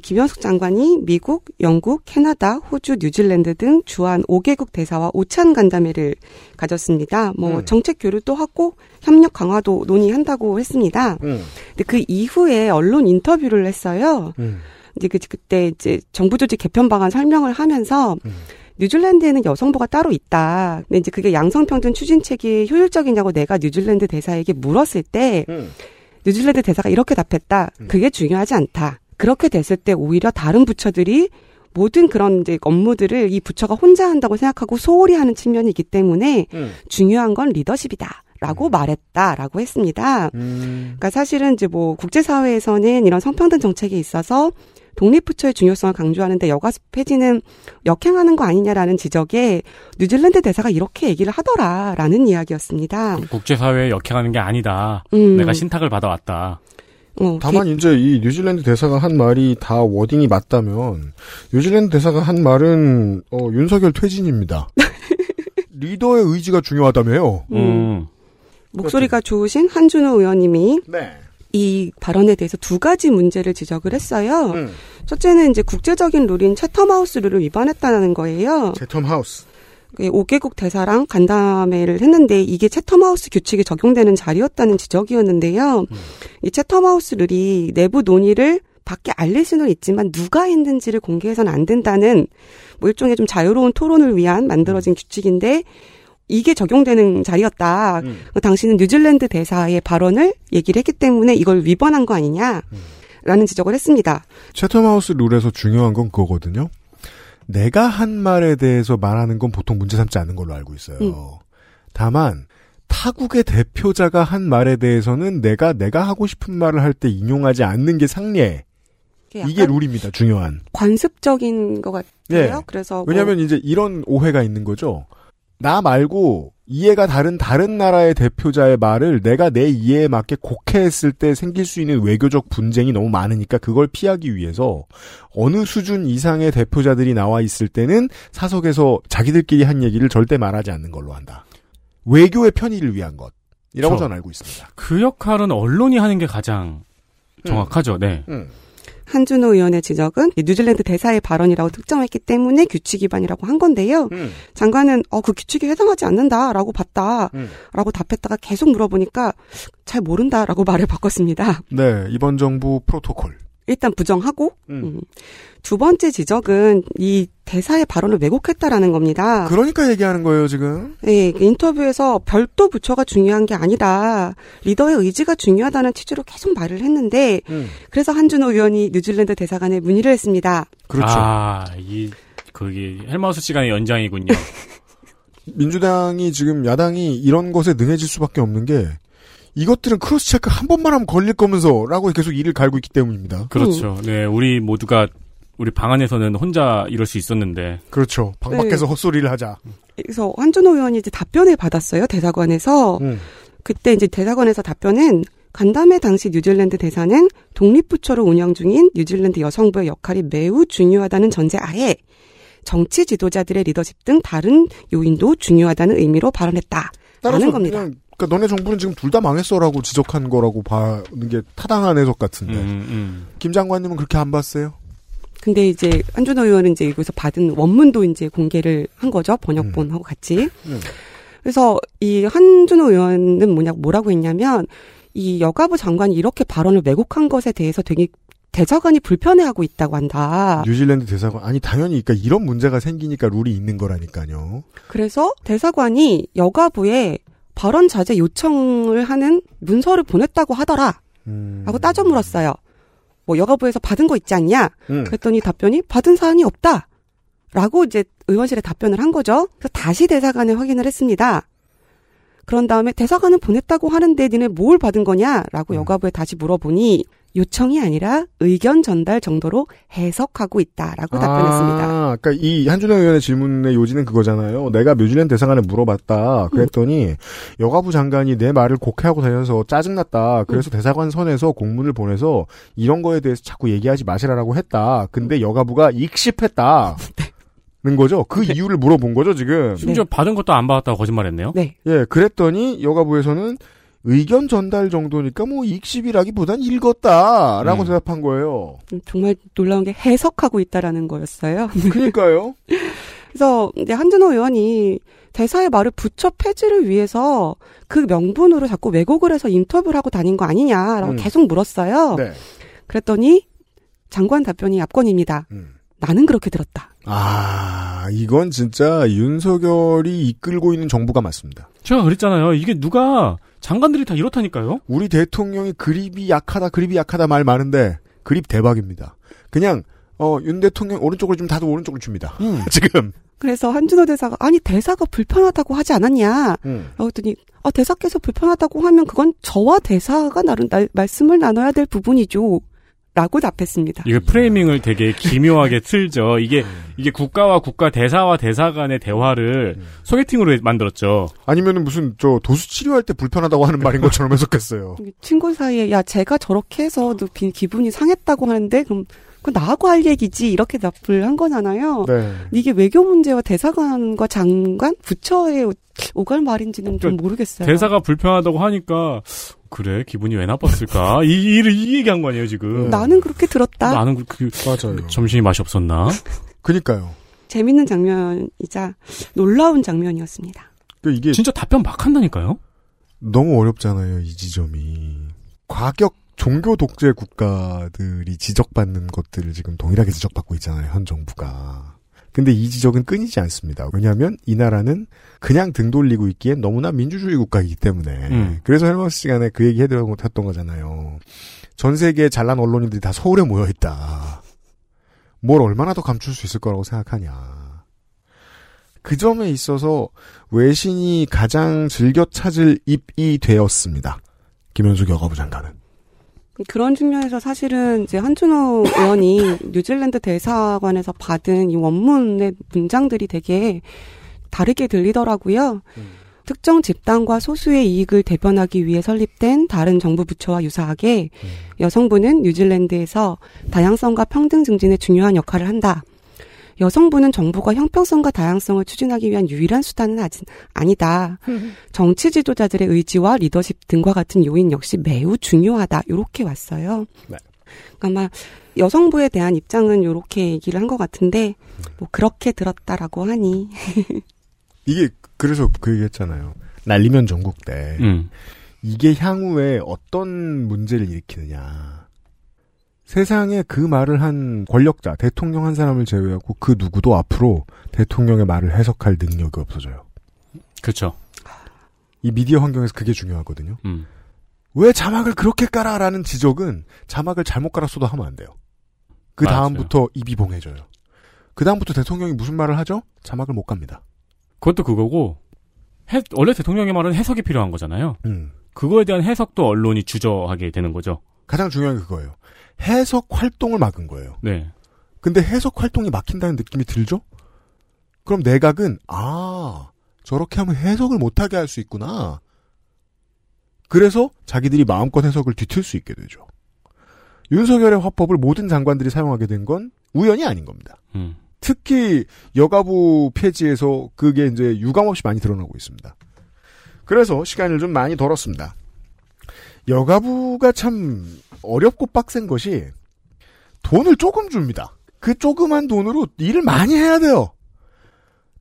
김현숙 장관이 미국, 영국, 캐나다, 호주, 뉴질랜드 등 주한 5개국 대사와 오찬 간담회를 가졌습니다. 뭐 음. 정책 교류도 하고 협력 강화도 논의한다고 했습니다. 음. 근데 그 이후에 언론 인터뷰를 했어요. 음. 이제 그 그때 이제 정부 조직 개편 방안 설명을 하면서 음. 뉴질랜드에는 여성부가 따로 있다. 근데 이제 그게 양성평등 추진책이 효율적이냐고 내가 뉴질랜드 대사에게 물었을 때 음. 뉴질랜드 대사가 이렇게 답했다. 그게 중요하지 않다. 그렇게 됐을 때 오히려 다른 부처들이 모든 그런 이제 업무들을 이 부처가 혼자 한다고 생각하고 소홀히 하는 측면이 있기 때문에 음. 중요한 건 리더십이다. 라고 말했다라고 했습니다. 음. 그러니까 사실은 이제 뭐 국제사회에서는 이런 성평등 정책에 있어서 독립부처의 중요성을 강조하는데 여가 폐지는 역행하는 거 아니냐라는 지적에 뉴질랜드 대사가 이렇게 얘기를 하더라라는 이야기였습니다. 국제사회에 역행하는 게 아니다. 음. 내가 신탁을 받아왔다. 어, 다만 이제 이 뉴질랜드 대사가 한 말이 다 wording이 맞다면 뉴질랜드 대사가 한 말은 어, 윤석열 퇴진입니다. 리더의 의지가 중요하다며요. 음. 목소리가 좋으신 한준호 의원님이 네. 이 발언에 대해서 두 가지 문제를 지적을 했어요. 음. 첫째는 이제 국제적인 룰인 채텀하우스 룰을 위반했다는 거예요. 채텀하우스. 5개국 대사랑 간담회를 했는데 이게 채텀하우스 규칙이 적용되는 자리였다는 지적이었는데요. 이 채텀하우스 룰이 내부 논의를 밖에 알릴 수는 있지만 누가 했는지를 공개해서는 안 된다는 뭐 일종의 좀 자유로운 토론을 위한 만들어진 규칙인데 이게 적용되는 자리였다. 음. 그 당시는 뉴질랜드 대사의 발언을 얘기를 했기 때문에 이걸 위반한 거 아니냐라는 지적을 했습니다. 채텀 하우스 룰에서 중요한 건 그거거든요. 내가 한 말에 대해서 말하는 건 보통 문제 삼지 않는 걸로 알고 있어요. 음. 다만 타국의 대표자가 한 말에 대해서는 내가 내가 하고 싶은 말을 할 때 인용하지 않는 게 상례. 이게 룰입니다. 중요한. 관습적인 것 같아요. 예. 그래서 뭐 왜냐하면 이제 이런 오해가 있는 거죠. 나 말고 이해가 다른 다른 나라의 대표자의 말을 내가 내 이해에 맞게 곡해했을 때 생길 수 있는 외교적 분쟁이 너무 많으니까 그걸 피하기 위해서 어느 수준 이상의 대표자들이 나와 있을 때는 사석에서 자기들끼리 한 얘기를 절대 말하지 않는 걸로 한다. 외교의 편의를 위한 것이라고 그렇죠. 저는 알고 있습니다. 그 역할은 언론이 하는 게 가장 정확하죠. 네. 음. 한준호 의원의 지적은 이 뉴질랜드 대사의 발언이라고 특정했기 때문에 규칙 위반이라고 한 건데요. 음. 장관은 어 그 규칙에 해당하지 않는다라고 봤다라고 음. 답했다가 계속 물어보니까 잘 모른다라고 말을 바꿨습니다. 네, 이번 정부 프로토콜. 일단 부정하고 음. 음. 두 번째 지적은 이 대사의 발언을 왜곡했다라는 겁니다. 그러니까 얘기하는 거예요, 지금. 네, 그 인터뷰에서 별도 부처가 중요한 게 아니다. 리더의 의지가 중요하다는 취지로 계속 말을 했는데 음. 그래서 한준호 의원이 뉴질랜드 대사관에 문의를 했습니다. 그렇죠. 아, 이 거기 헬마우스 시간의 연장이군요. 민주당이 지금 야당이 이런 것에 능해질 수밖에 없는 게 이것들은 cross check 한 번만 하면 걸릴 거면서라고 계속 이를 갈고 있기 때문입니다. 그렇죠. 네, 우리 모두가 우리 방 안에서는 혼자 이럴 수 있었는데 그렇죠. 방 밖에서 네. 헛소리를 하자. 그래서 한준호 의원이 이제 답변을 받았어요 대사관에서 음. 그때 이제 대사관에서 답변은 간담회 당시 뉴질랜드 대사는 독립부처를 운영 중인 뉴질랜드 여성부의 역할이 매우 중요하다는 전제 하에 정치 지도자들의 리더십 등 다른 요인도 중요하다는 의미로 발언했다. 라는 겁니다. 그러니까 너네 정부는 지금 둘 다 망했어라고 지적한 거라고 봐는 게 타당한 해석 같은데. 음, 음. 김 장관님은 그렇게 안 봤어요? 근데 이제 한준호 의원은 이제 여기서 받은 원문도 이제 공개를 한 거죠 번역본하고 같이. 음. 그래서 이 한준호 의원은 뭐냐 뭐라고 했냐면 이 여가부 장관이 이렇게 발언을 왜곡한 것에 대해서 되게 대사관이 불편해하고 있다고 한다. 뉴질랜드 대사관 아니 당연히 그러니까 이런 문제가 생기니까 룰이 있는 거라니까요. 그래서 대사관이 여가부에 발언 자제 요청을 하는 문서를 보냈다고 하더라. 음. 라고 따져 물었어요. 뭐 여가부에서 받은 거 있지 않냐? 음. 그랬더니 답변이 받은 사안이 없다. 라고 이제 의원실에 답변을 한 거죠. 그래서 다시 대사관에 확인을 했습니다. 그런 다음에 대사관은 보냈다고 하는데 니네 뭘 받은 거냐? 라고 음. 여가부에 다시 물어보니 요청이 아니라 의견 전달 정도로 해석하고 있다라고 답변했습니다. 아, 그러니까 이 한준호 의원의 질문의 요지는 그거잖아요. 내가 뉴질랜드 대사관에 물어봤다. 그랬더니 여가부 장관이 내 말을 곡해하고 다녀서 짜증났다. 그래서 대사관 선에서 공문을 보내서 이런 거에 대해서 자꾸 얘기하지 마시라라고 했다. 근데 여가부가 익십했다. 는 거죠. 그 이유를 물어본 거죠, 지금. 심지어 받은 것도 안 받았다고 거짓말했네요. 네. 예, 그랬더니 여가부에서는 의견 전달 정도니까 뭐 익십이라기보단 읽었다라고 음. 대답한 거예요. 음, 정말 놀라운 게 해석하고 있다라는 거였어요. 그러니까요. 그래서 이제 한준호 의원이 대사의 말을 부처 폐지를 위해서 그 명분으로 자꾸 왜곡을 해서 인터뷰를 하고 다닌 거 아니냐라고 음. 계속 물었어요. 네. 그랬더니 장관 답변이 압권입니다. 음. 나는 그렇게 들었다. 아, 이건 진짜 윤석열이 이끌고 있는 정부가 맞습니다. 제가 그랬잖아요. 이게 누가 장관들이 다 이렇다니까요. 우리 대통령이 그립이 약하다, 그립이 약하다 말 많은데 그립 대박입니다. 그냥 어, 윤 대통령 오른쪽을 좀 다도 오른쪽을 줍니다. 지금. 그래서 한준호 대사가 아니 대사가 불편하다고 하지 않았냐? 음. 그랬더니 아, 대사께서 불편하다고 하면 그건 저와 대사가 나름 날, 말씀을 나눠야 될 부분이죠. 라고 답했습니다. 이게 프레이밍을 되게 기묘하게 틀죠. 이게 이게 국가와 국가 대사와 대사 간의 대화를 소개팅으로 만들었죠. 아니면은 무슨 저 도수 치료할 때 불편하다고 하는 말인 것처럼 해석했어요. 친구 사이에 야 제가 저렇게 해서 기분이 상했다고 하는데 그럼 그 나하고 할 얘기지 이렇게 답을 한 거잖아요. 네. 이게 외교 문제와 대사관과 장관 부처의 오갈 말인지는 좀 모르겠어요. 대사가 불편하다고 하니까 그래 기분이 왜 나빴을까? 이, 이, 이 얘기한 거 아니에요 지금? 나는 그렇게 들었다. 나는 그, 그 맞아요. 점심이 맛이 없었나? 그니까요. 재밌는 장면이자 놀라운 장면이었습니다. 그 이게 진짜 답변 막 한다니까요. 너무 어렵잖아요, 이 지점이. 과격 종교 독재 국가들이 지적받는 것들을 지금 동일하게 지적받고 있잖아요, 현 정부가. 근데 이 지적은 끊이지 않습니다. 왜냐하면 이 나라는 그냥 등 돌리고 있기엔 너무나 민주주의 국가이기 때문에. 음. 그래서 헬마우스 시간에 그 얘기 해드렸던 거잖아요. 전 세계 잘난 언론인들이 다 서울에 모여 있다. 뭘 얼마나 더 감출 수 있을 거라고 생각하냐. 그 점에 있어서 외신이 가장 즐겨 찾을 입이 되었습니다. 김현숙 여가부 장관은. 그런 측면에서 사실은 이제 한준호 의원이 뉴질랜드 대사관에서 받은 이 원문의 문장들이 되게 다르게 들리더라고요. 특정 집단과 소수의 이익을 대변하기 위해 설립된 다른 정부 부처와 유사하게 여성부는 뉴질랜드에서 다양성과 평등 증진에 중요한 역할을 한다. 여성부는 정부가 형평성과 다양성을 추진하기 위한 유일한 수단은 아직 아니다. 정치 지도자들의 의지와 리더십 등과 같은 요인 역시 매우 중요하다. 이렇게 왔어요. 네. 그러니까 아마 여성부에 대한 입장은 이렇게 얘기를 한 것 같은데 뭐 그렇게 들었다라고 하니 이게 그래서 그 얘기했잖아요. 날리면 전국 때 음. 이게 향후에 어떤 문제를 일으키느냐. 세상에 그 말을 한 권력자, 대통령 한 사람을 제외하고 그 누구도 앞으로 대통령의 말을 해석할 능력이 없어져요. 그렇죠. 이 미디어 환경에서 그게 중요하거든요. 음. 왜 자막을 그렇게 깔아라는 지적은 자막을 잘못 깔았어도 하면 안 돼요. 그. 다음부터 입이 봉해져요. 그 다음부터 대통령이 무슨 말을 하죠? 자막을 못 갑니다. 그것도 그거고 해- 원래 대통령의 말은 해석이 필요한 거잖아요. 음. 그거에 대한 해석도 언론이 주저하게 되는 거죠. 가장 중요한 게 그거예요. 해석 활동을 막은 거예요. 네. 근데 해석 활동이 막힌다는 느낌이 들죠? 그럼 내각은 아 저렇게 하면 해석을 못하게 할 수 있구나. 그래서 자기들이 마음껏 해석을 뒤틀 수 있게 되죠. 윤석열의 화법을 모든 장관들이 사용하게 된 건 우연이 아닌 겁니다. 음. 특히 여가부 폐지에서 그게 이제 유감없이 많이 드러나고 있습니다. 그래서 시간을 좀 많이 덜었습니다. 여가부가 참 어렵고 빡센 것이 돈을 조금 줍니다. 그 조그만 돈으로 일을 많이 해야 돼요.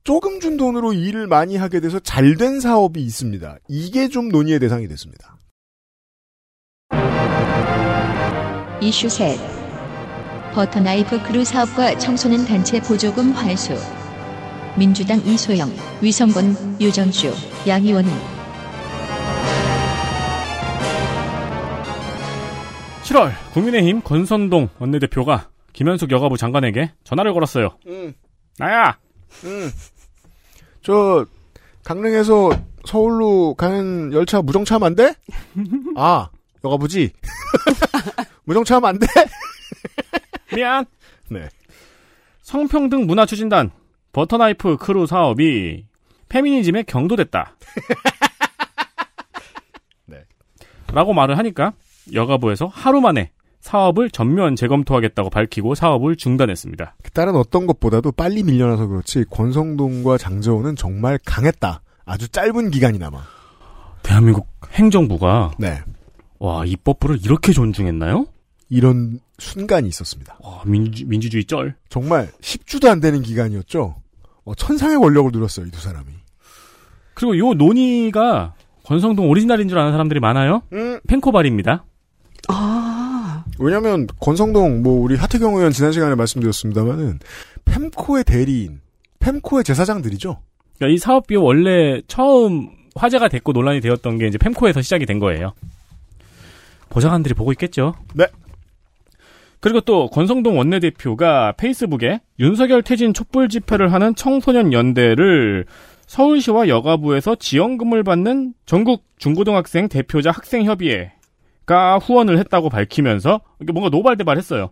조금 준 돈으로 일을 많이 하게 돼서 잘 된 사업이 있습니다. 이게 좀 논의의 대상이 됐습니다. 이슈 셋. 버터나이프 크루 사업과 청소년 단체 보조금 환수. 민주당 이소영, 위성권, 유정주, 양희원은 7월 국민의힘 권선동 원내대표가 김현숙 여가부 장관에게 전화를 걸었어요. 음, 나야. 음. 저 강릉에서 서울로 가는 열차 무정차 하면 안 돼? 아, 여가부지. 무정차 하면 안 돼? 미안. 네. 성평등 문화 추진단 버터나이프 크루 사업이 페미니즘에 경도됐다. 네. 라고 말을 하니까 여가부에서 하루 만에 사업을 전면 재검토하겠다고 밝히고 사업을 중단했습니다. 다른 어떤 것보다도 빨리 밀려나서 그렇지 권성동과 장재호는 정말 강했다. 아주 짧은 기간이나마. 대한민국 행정부가 네. 와 입법부를 이렇게 존중했나요? 이런 순간이 있었습니다. 와 민주, 민주주의 쩔. 정말 10주도 안 되는 기간이었죠. 어, 천상의 권력을 누렸어요, 이 두 사람이. 그리고 요 논의가 권성동 오리지널인 줄 아는 사람들이 많아요. 음. 펜코발입니다. 아 왜냐면, 권성동, 뭐, 우리 하태경 의원 지난 시간에 말씀드렸습니다만은, 펜코의 대리인, 펜코의 제사장들이죠. 그러니까 이 사업비 원래 처음 화제가 됐고 논란이 되었던 게 이제 펜코에서 시작이 된 거예요. 보좌관들이 보고 있겠죠. 네. 그리고 또 권성동 원내대표가 페이스북에 윤석열 퇴진 촛불 집회를 하는 청소년 연대를 서울시와 여가부에서 지원금을 받는 전국 중고등학생 대표자 학생협의회 가 후원을 했다고 밝히면서 뭔가 노발대발했어요.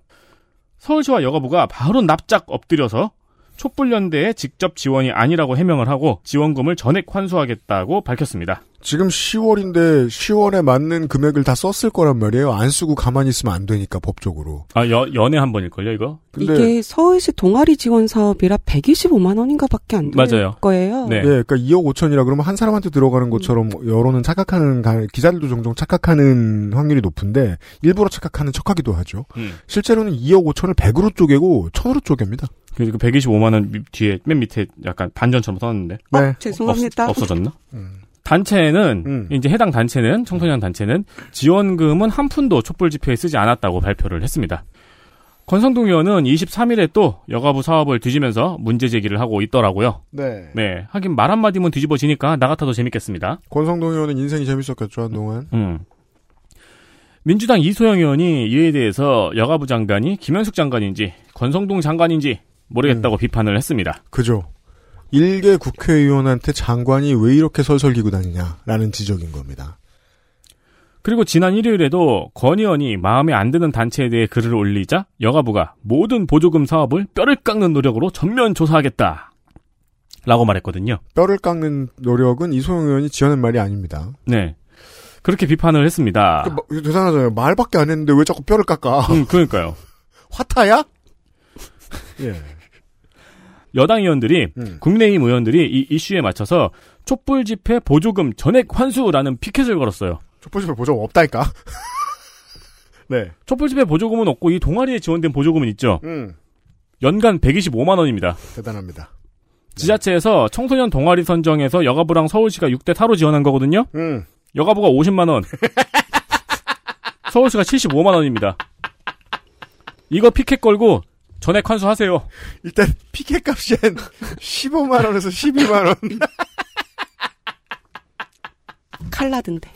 서울시와 여가부가 바로 납작 엎드려서 촛불연대에 직접 지원이 아니라고 해명을 하고 지원금을 전액 환수하겠다고 밝혔습니다. 지금 10월인데 10월에 맞는 금액을 다 썼을 거란 말이에요. 안 쓰고 가만히 있으면 안 되니까 법적으로. 아, 여, 연애 한 번일걸요, 이거? 근데 이게 서울시 동아리 지원 사업이라 125만 원인가밖에 안될 맞아요. 거예요. 네. 예, 그러니까 2억 5천이라 그러면 한 사람한테 들어가는 것처럼 여론은 착각하는 가- 기자들도 종종 착각하는 확률이 높은데 일부러 착각하는 척하기도 하죠. 음. 실제로는 2억 5천을 100으로 쪼개고 1000으로 쪼갭니다. 그래서 그 125만원 뒤에, 맨 밑에 약간 반전처럼 써놨는데. 네. 죄송합니다. 없, 어졌나 음. 단체는, 음. 이제 해당 단체는, 청소년 단체는 지원금은 한 푼도 촛불 집회에 쓰지 않았다고 발표를 했습니다. 권성동 의원은 23일에 또 여가부 사업을 뒤지면서 문제 제기를 하고 있더라고요. 네. 네. 하긴 말 한마디면 뒤집어지니까 나 같아도 재밌겠습니다. 권성동 의원은 인생이 재밌었겠죠, 한동안. 음. 민주당 이소영 의원이 이에 대해서 여가부 장관이 김현숙 장관인지 권성동 장관인지 모르겠다고 비판을 했습니다. 그죠. 일개 국회의원한테 장관이 왜 이렇게 설설기고 다니냐라는 지적인 겁니다. 그리고 지난 일요일에도 권 의원이 마음에 안 드는 단체에 대해 글을 올리자 여가부가 모든 보조금 사업을 뼈를 깎는 노력으로 전면 조사하겠다. 라고 말했거든요. 뼈를 깎는 노력은 이소영 의원이 지어낸 말이 아닙니다. 네. 그렇게 비판을 했습니다. 그, 뭐, 대단하잖아요. 말밖에 안 했는데 왜 자꾸 뼈를 깎아? 음, 그러니까요. 화타야? 예. 여당 의원들이 음. 국민의힘 의원들이 이 이슈에 맞춰서 촛불 집회 보조금 전액 환수라는 피켓을 걸었어요. 촛불집에 보조금 없다니까. 네. 촛불 집회 보조금은 없고 이 동아리에 지원된 보조금은 있죠. 음. 연간 125만 원입니다. 대단합니다. 지자체에서 청소년 동아리 선정해서 여가부랑 서울시가 6대 4로 지원한 거거든요. 음. 여가부가 50만 원. 서울시가 75만 원입니다. 이거 피켓 걸고 전액 환수하세요. 일단 피켓 값이 한 15만 원에서 12만 원. 칼라든데.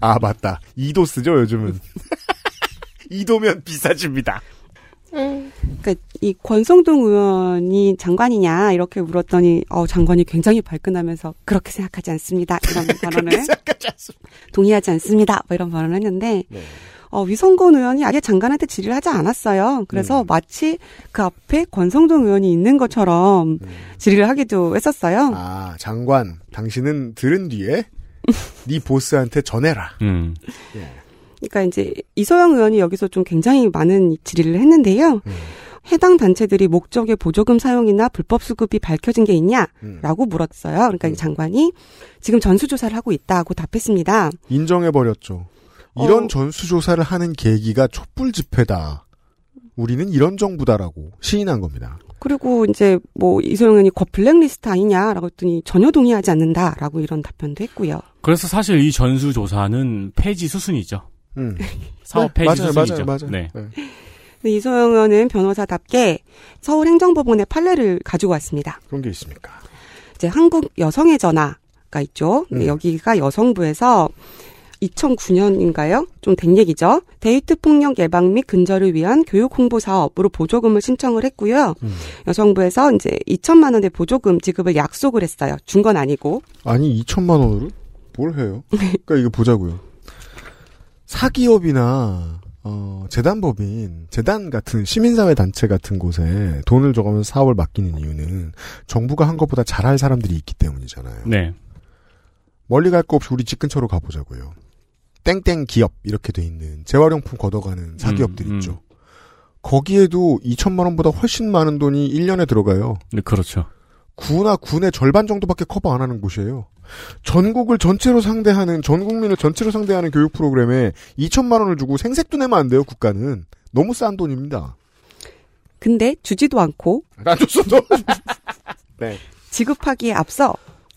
아 맞다. 2도 쓰죠 요즘은. 2도면 비싸집니다. 그러니까 이 권성동 의원이 장관이냐 이렇게 물었더니 어 장관이 굉장히 발끈하면서 그렇게 생각하지 않습니다. 이런 발언을 생각하지 않습니다. 동의하지 않습니다. 뭐 이런 발언을 했는데 네. 어, 위성건 의원이 아예 장관한테 질의를 하지 않았어요. 그래서 음. 마치 그 앞에 권성동 의원이 있는 것처럼 질의를 하기도 했었어요. 아 장관 당신은 들은 뒤에 네 보스한테 전해라. 음. 그러니까 이제 이소영 의원이 여기서 좀 굉장히 많은 질의를 했는데요. 음. 해당 단체들이 목적의 보조금 사용이나 불법 수급이 밝혀진 게 음. 있냐라고 물었어요. 그러니까 이 장관이 지금 전수조사를 하고 있다고 답했습니다. 인정해 버렸죠. 이런 어. 전수조사를 하는 계기가 촛불 집회다. 우리는 이런 정부다라고 시인한 겁니다. 그리고 이제 뭐 이소영 의원이 거 블랙리스트 아니냐라고 했더니 전혀 동의하지 않는다라고 이런 답변도 했고요. 그래서 사실 이 전수조사는 폐지 수순이죠. 음. 사업 네, 폐지 맞아요, 수순이죠. 맞아요, 맞아요. 네. 네. 이소영 의원은 변호사답게 서울행정법원의 판례를 가지고 왔습니다. 그런 게 있습니까? 이제 한국 여성의 전화가 있죠. 음. 여기가 여성부에서 2009년인가요? 좀 된 얘기죠. 데이트 폭력 예방 및 근절을 위한 교육 홍보 사업으로 보조금을 신청을 했고요. 음. 여성부에서 이제 2천만 원의 보조금 지급을 약속을 했어요. 준 건 아니고. 아니 2천만 원으로 뭘 해요? 그러니까 이거 보자고요. 사기업이나 어, 재단법인, 재단 같은 시민사회 단체 같은 곳에 돈을 줘가면서 사업을 맡기는 이유는 정부가 한 것보다 잘할 사람들이 있기 때문이잖아요. 네. 멀리 갈 거 없이 우리 집 근처로 가보자고요. 땡땡 기업 이렇게 돼 있는 재활용품 걷어가는 사기업들 음, 있죠. 거기에도 2천만 원보다 훨씬 많은 돈이 1년에 들어가요. 네, 그렇죠. 구나 군의 절반 정도밖에 커버 안 하는 곳이에요. 전국을 전체로 상대하는 전 국민을 전체로 상대하는 교육 프로그램에 2천만 원을 주고 생색도 내면 안 돼요. 국가는 너무 싼 돈입니다. 근데 주지도 않고 안 줬어도. 네. 지급하기에 앞서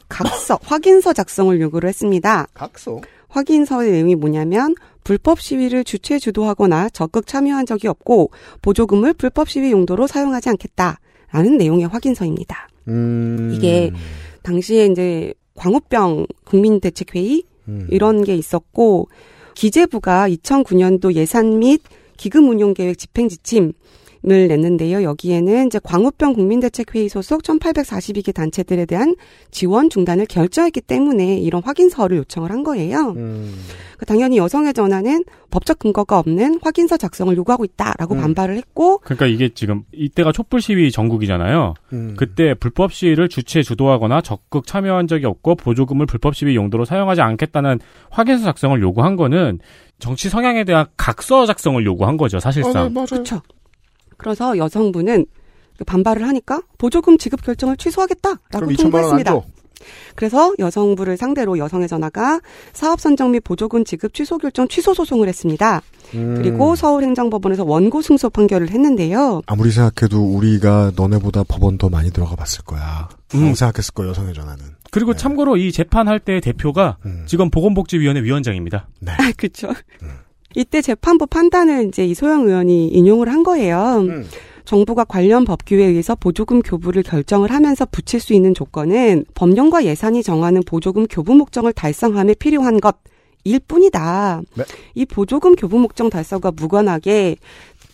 각서, 확인서 작성을 요구를 했습니다. 각서. 확인서의 내용이 뭐냐면 불법 시위를 주최 주도하거나 적극 참여한 적이 없고 보조금을 불법 시위 용도로 사용하지 않겠다라는 내용의 확인서입니다. 음. 이게 당시에 이제 광우병 국민대책회의 음. 이런 게 있었고 기재부가 2009년도 예산 및 기금 운용 계획 집행 지침 을 냈는데요. 여기에는 이제 광우병 국민대책회의 소속 1,842개 단체들에 대한 지원 중단을 결정했기 때문에 이런 확인서를 요청을 한 거예요. 음. 그 당연히 여성의 전화는 법적 근거가 없는 확인서 작성을 요구하고 있다라고 음. 반발을 했고 그러니까 이게 지금 이때가 촛불 시위 전국이잖아요. 음. 그때 불법 시위를 주최 주도하거나 적극 참여한 적이 없고 보조금을 불법 시위 용도로 사용하지 않겠다는 확인서 작성을 요구한 거는 정치 성향에 대한 각서 작성을 요구한 거죠, 아, 사실상. 네, 맞아요. 그렇죠. 그래서 여성분은 그 반발을 하니까 보조금 지급 결정을 취소하겠다라고 그럼 2천만 원안 통보했습니다. 줘. 그래서 여성부를 상대로 여성의 전화가 사업 선정 및 보조금 지급 취소 결정 취소 소송을 했습니다. 음. 그리고 서울행정법원에서 원고 승소 판결을 했는데요. 아무리 생각해도 우리가 너네보다 법원 더 많이 들어가 봤을 거야. 음. 생각했을 거야, 여성의 전화는. 그리고 네. 참고로 이 재판할 때 대표가 음. 지금 보건복지위원회 위원장입니다. 네. 아, 그렇죠. 이때 재판부 판단을 이제 이소영 의원이 인용을 한 거예요. 음. 정부가 관련 법규에 의해서 보조금 교부를 결정을 하면서 붙일 수 있는 조건은 법령과 예산이 정하는 보조금 교부 목적을 달성함에 필요한 것 일 뿐이다. 네. 이 보조금 교부 목적 달성과 무관하게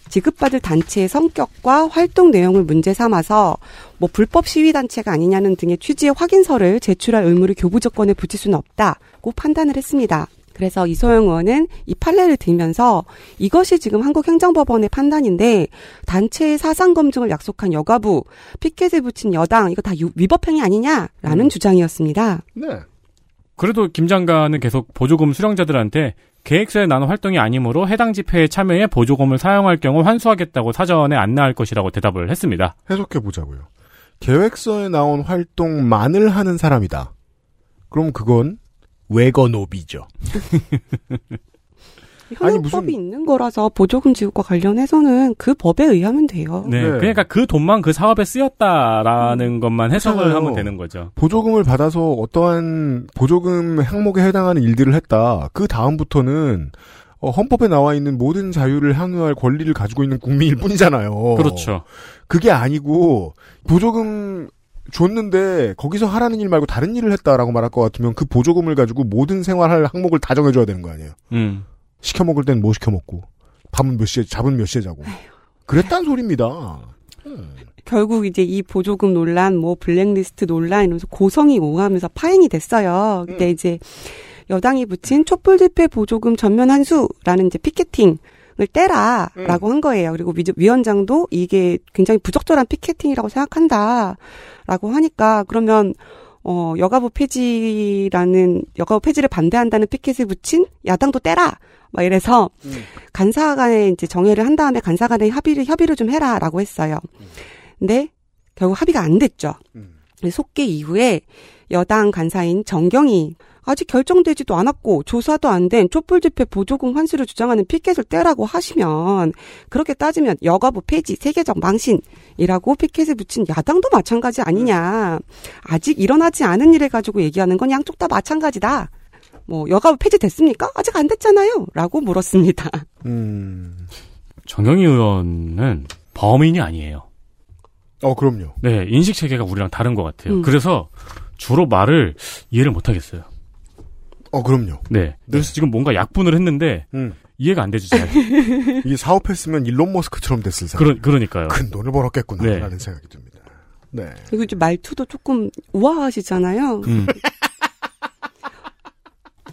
지급받을 단체의 성격과 활동 내용을 문제 삼아서 뭐 불법 시위 단체가 아니냐는 등의 취지의 확인서를 제출할 의무를 교부 조건에 붙일 수는 없다고 판단을 했습니다. 그래서 이소영 의원은 이 판례를 들면서 이것이 지금 한국행정법원의 판단인데 단체의 사상 검증을 약속한 여가부 피켓을 붙인 여당 이거 다 유- 위법행위 아니냐라는 음. 주장이었습니다. 네. 그래도 김 장관은 계속 보조금 수령자들한테 계획서에 나눈 활동이 아니므로 해당 집회에 참여해 보조금을 사용할 경우 환수하겠다고 사전에 안내할 것이라고 대답을 했습니다. 해석해 보자고요. 계획서에 나온 활동만을 하는 사람이다. 그럼 그건 외거노비죠. 아니, 현행법이 무슨- 있는 거라서 보조금 지급과 관련해서는 그 법에 의하면 돼요. 네, 네. 그러니까 그 돈만 그 사업에 쓰였다라는 것만 해석을 그렇잖아요. 하면 되는 거죠. 보조금을 받아서 어떠한 보조금 항목에 해당하는 일들을 했다. 그 다음부터는 어, 헌법에 나와 있는 모든 자유를 향유할 권리를 가지고 있는 국민일 뿐이잖아요. 그렇죠. 그게 아니고 보조금 줬는데 거기서 하라는 일 말고 다른 일을 했다라고 말할 것 같으면 그 보조금을 가지고 모든 생활할 항목을 다 정해줘야 되는 거 아니에요. 음. 시켜 먹을 땐 뭐 시켜 먹고 밥은 몇 시에 잡은 몇 시에 자고 그랬단 소리입니다. 결국 이제 이 보조금 논란, 뭐 블랙리스트 논란 이러면서 고성이 오가면서 파행이 됐어요. 근데 이제 여당이 붙인 촛불 집회 보조금 전면 환수라는 이제 피켓팅을 떼라라고 한 거예요. 그리고 위- 위원장도 이게 굉장히 부적절한 피켓팅이라고 생각한다라고 하니까 그러면 어 여가부 폐지라는 여가부 폐지를 반대한다는 피켓을 붙인 야당도 떼라. 막 이래서 간사 간에 이제 정회를 한 다음에 간사 간에 합의를 협의를 좀 해라 라고 했어요. 근데 결국 합의가 안 됐죠. 음. 속기 이후에 여당 간사인 정경이 아직 결정되지도 않았고 조사도 안 된 촛불 집회 보조금 환수를 주장하는 피켓을 떼라고 하시면 그렇게 따지면 여가부 폐지 세계적 망신이라고 피켓을 붙인 야당도 마찬가지 아니냐. 아직 일어나지 않은 일을 가지고 얘기하는 건 양쪽 다 마찬가지다. 뭐 여가부 폐지됐습니까? 아직 안 됐잖아요. 라고 물었습니다. 음. 정영희 의원은 범인이 아니에요. 어 그럼요. 네, 인식 체계가 우리랑 다른 것 같아요. 음. 그래서 주로 말을 이해를 못 하겠어요. 어 그럼요. 네. 그래서 지금 뭔가 약분을 했는데 음. 이해가 안 되죠, 잘. 이게 사업했으면 일론 머스크처럼 됐을 사람. 그러, 그러니까요. 큰 돈을 벌었겠구나라는 네. 생각이 듭니다. 네. 그리고 이제 말투도 조금 우아하시잖아요. 음.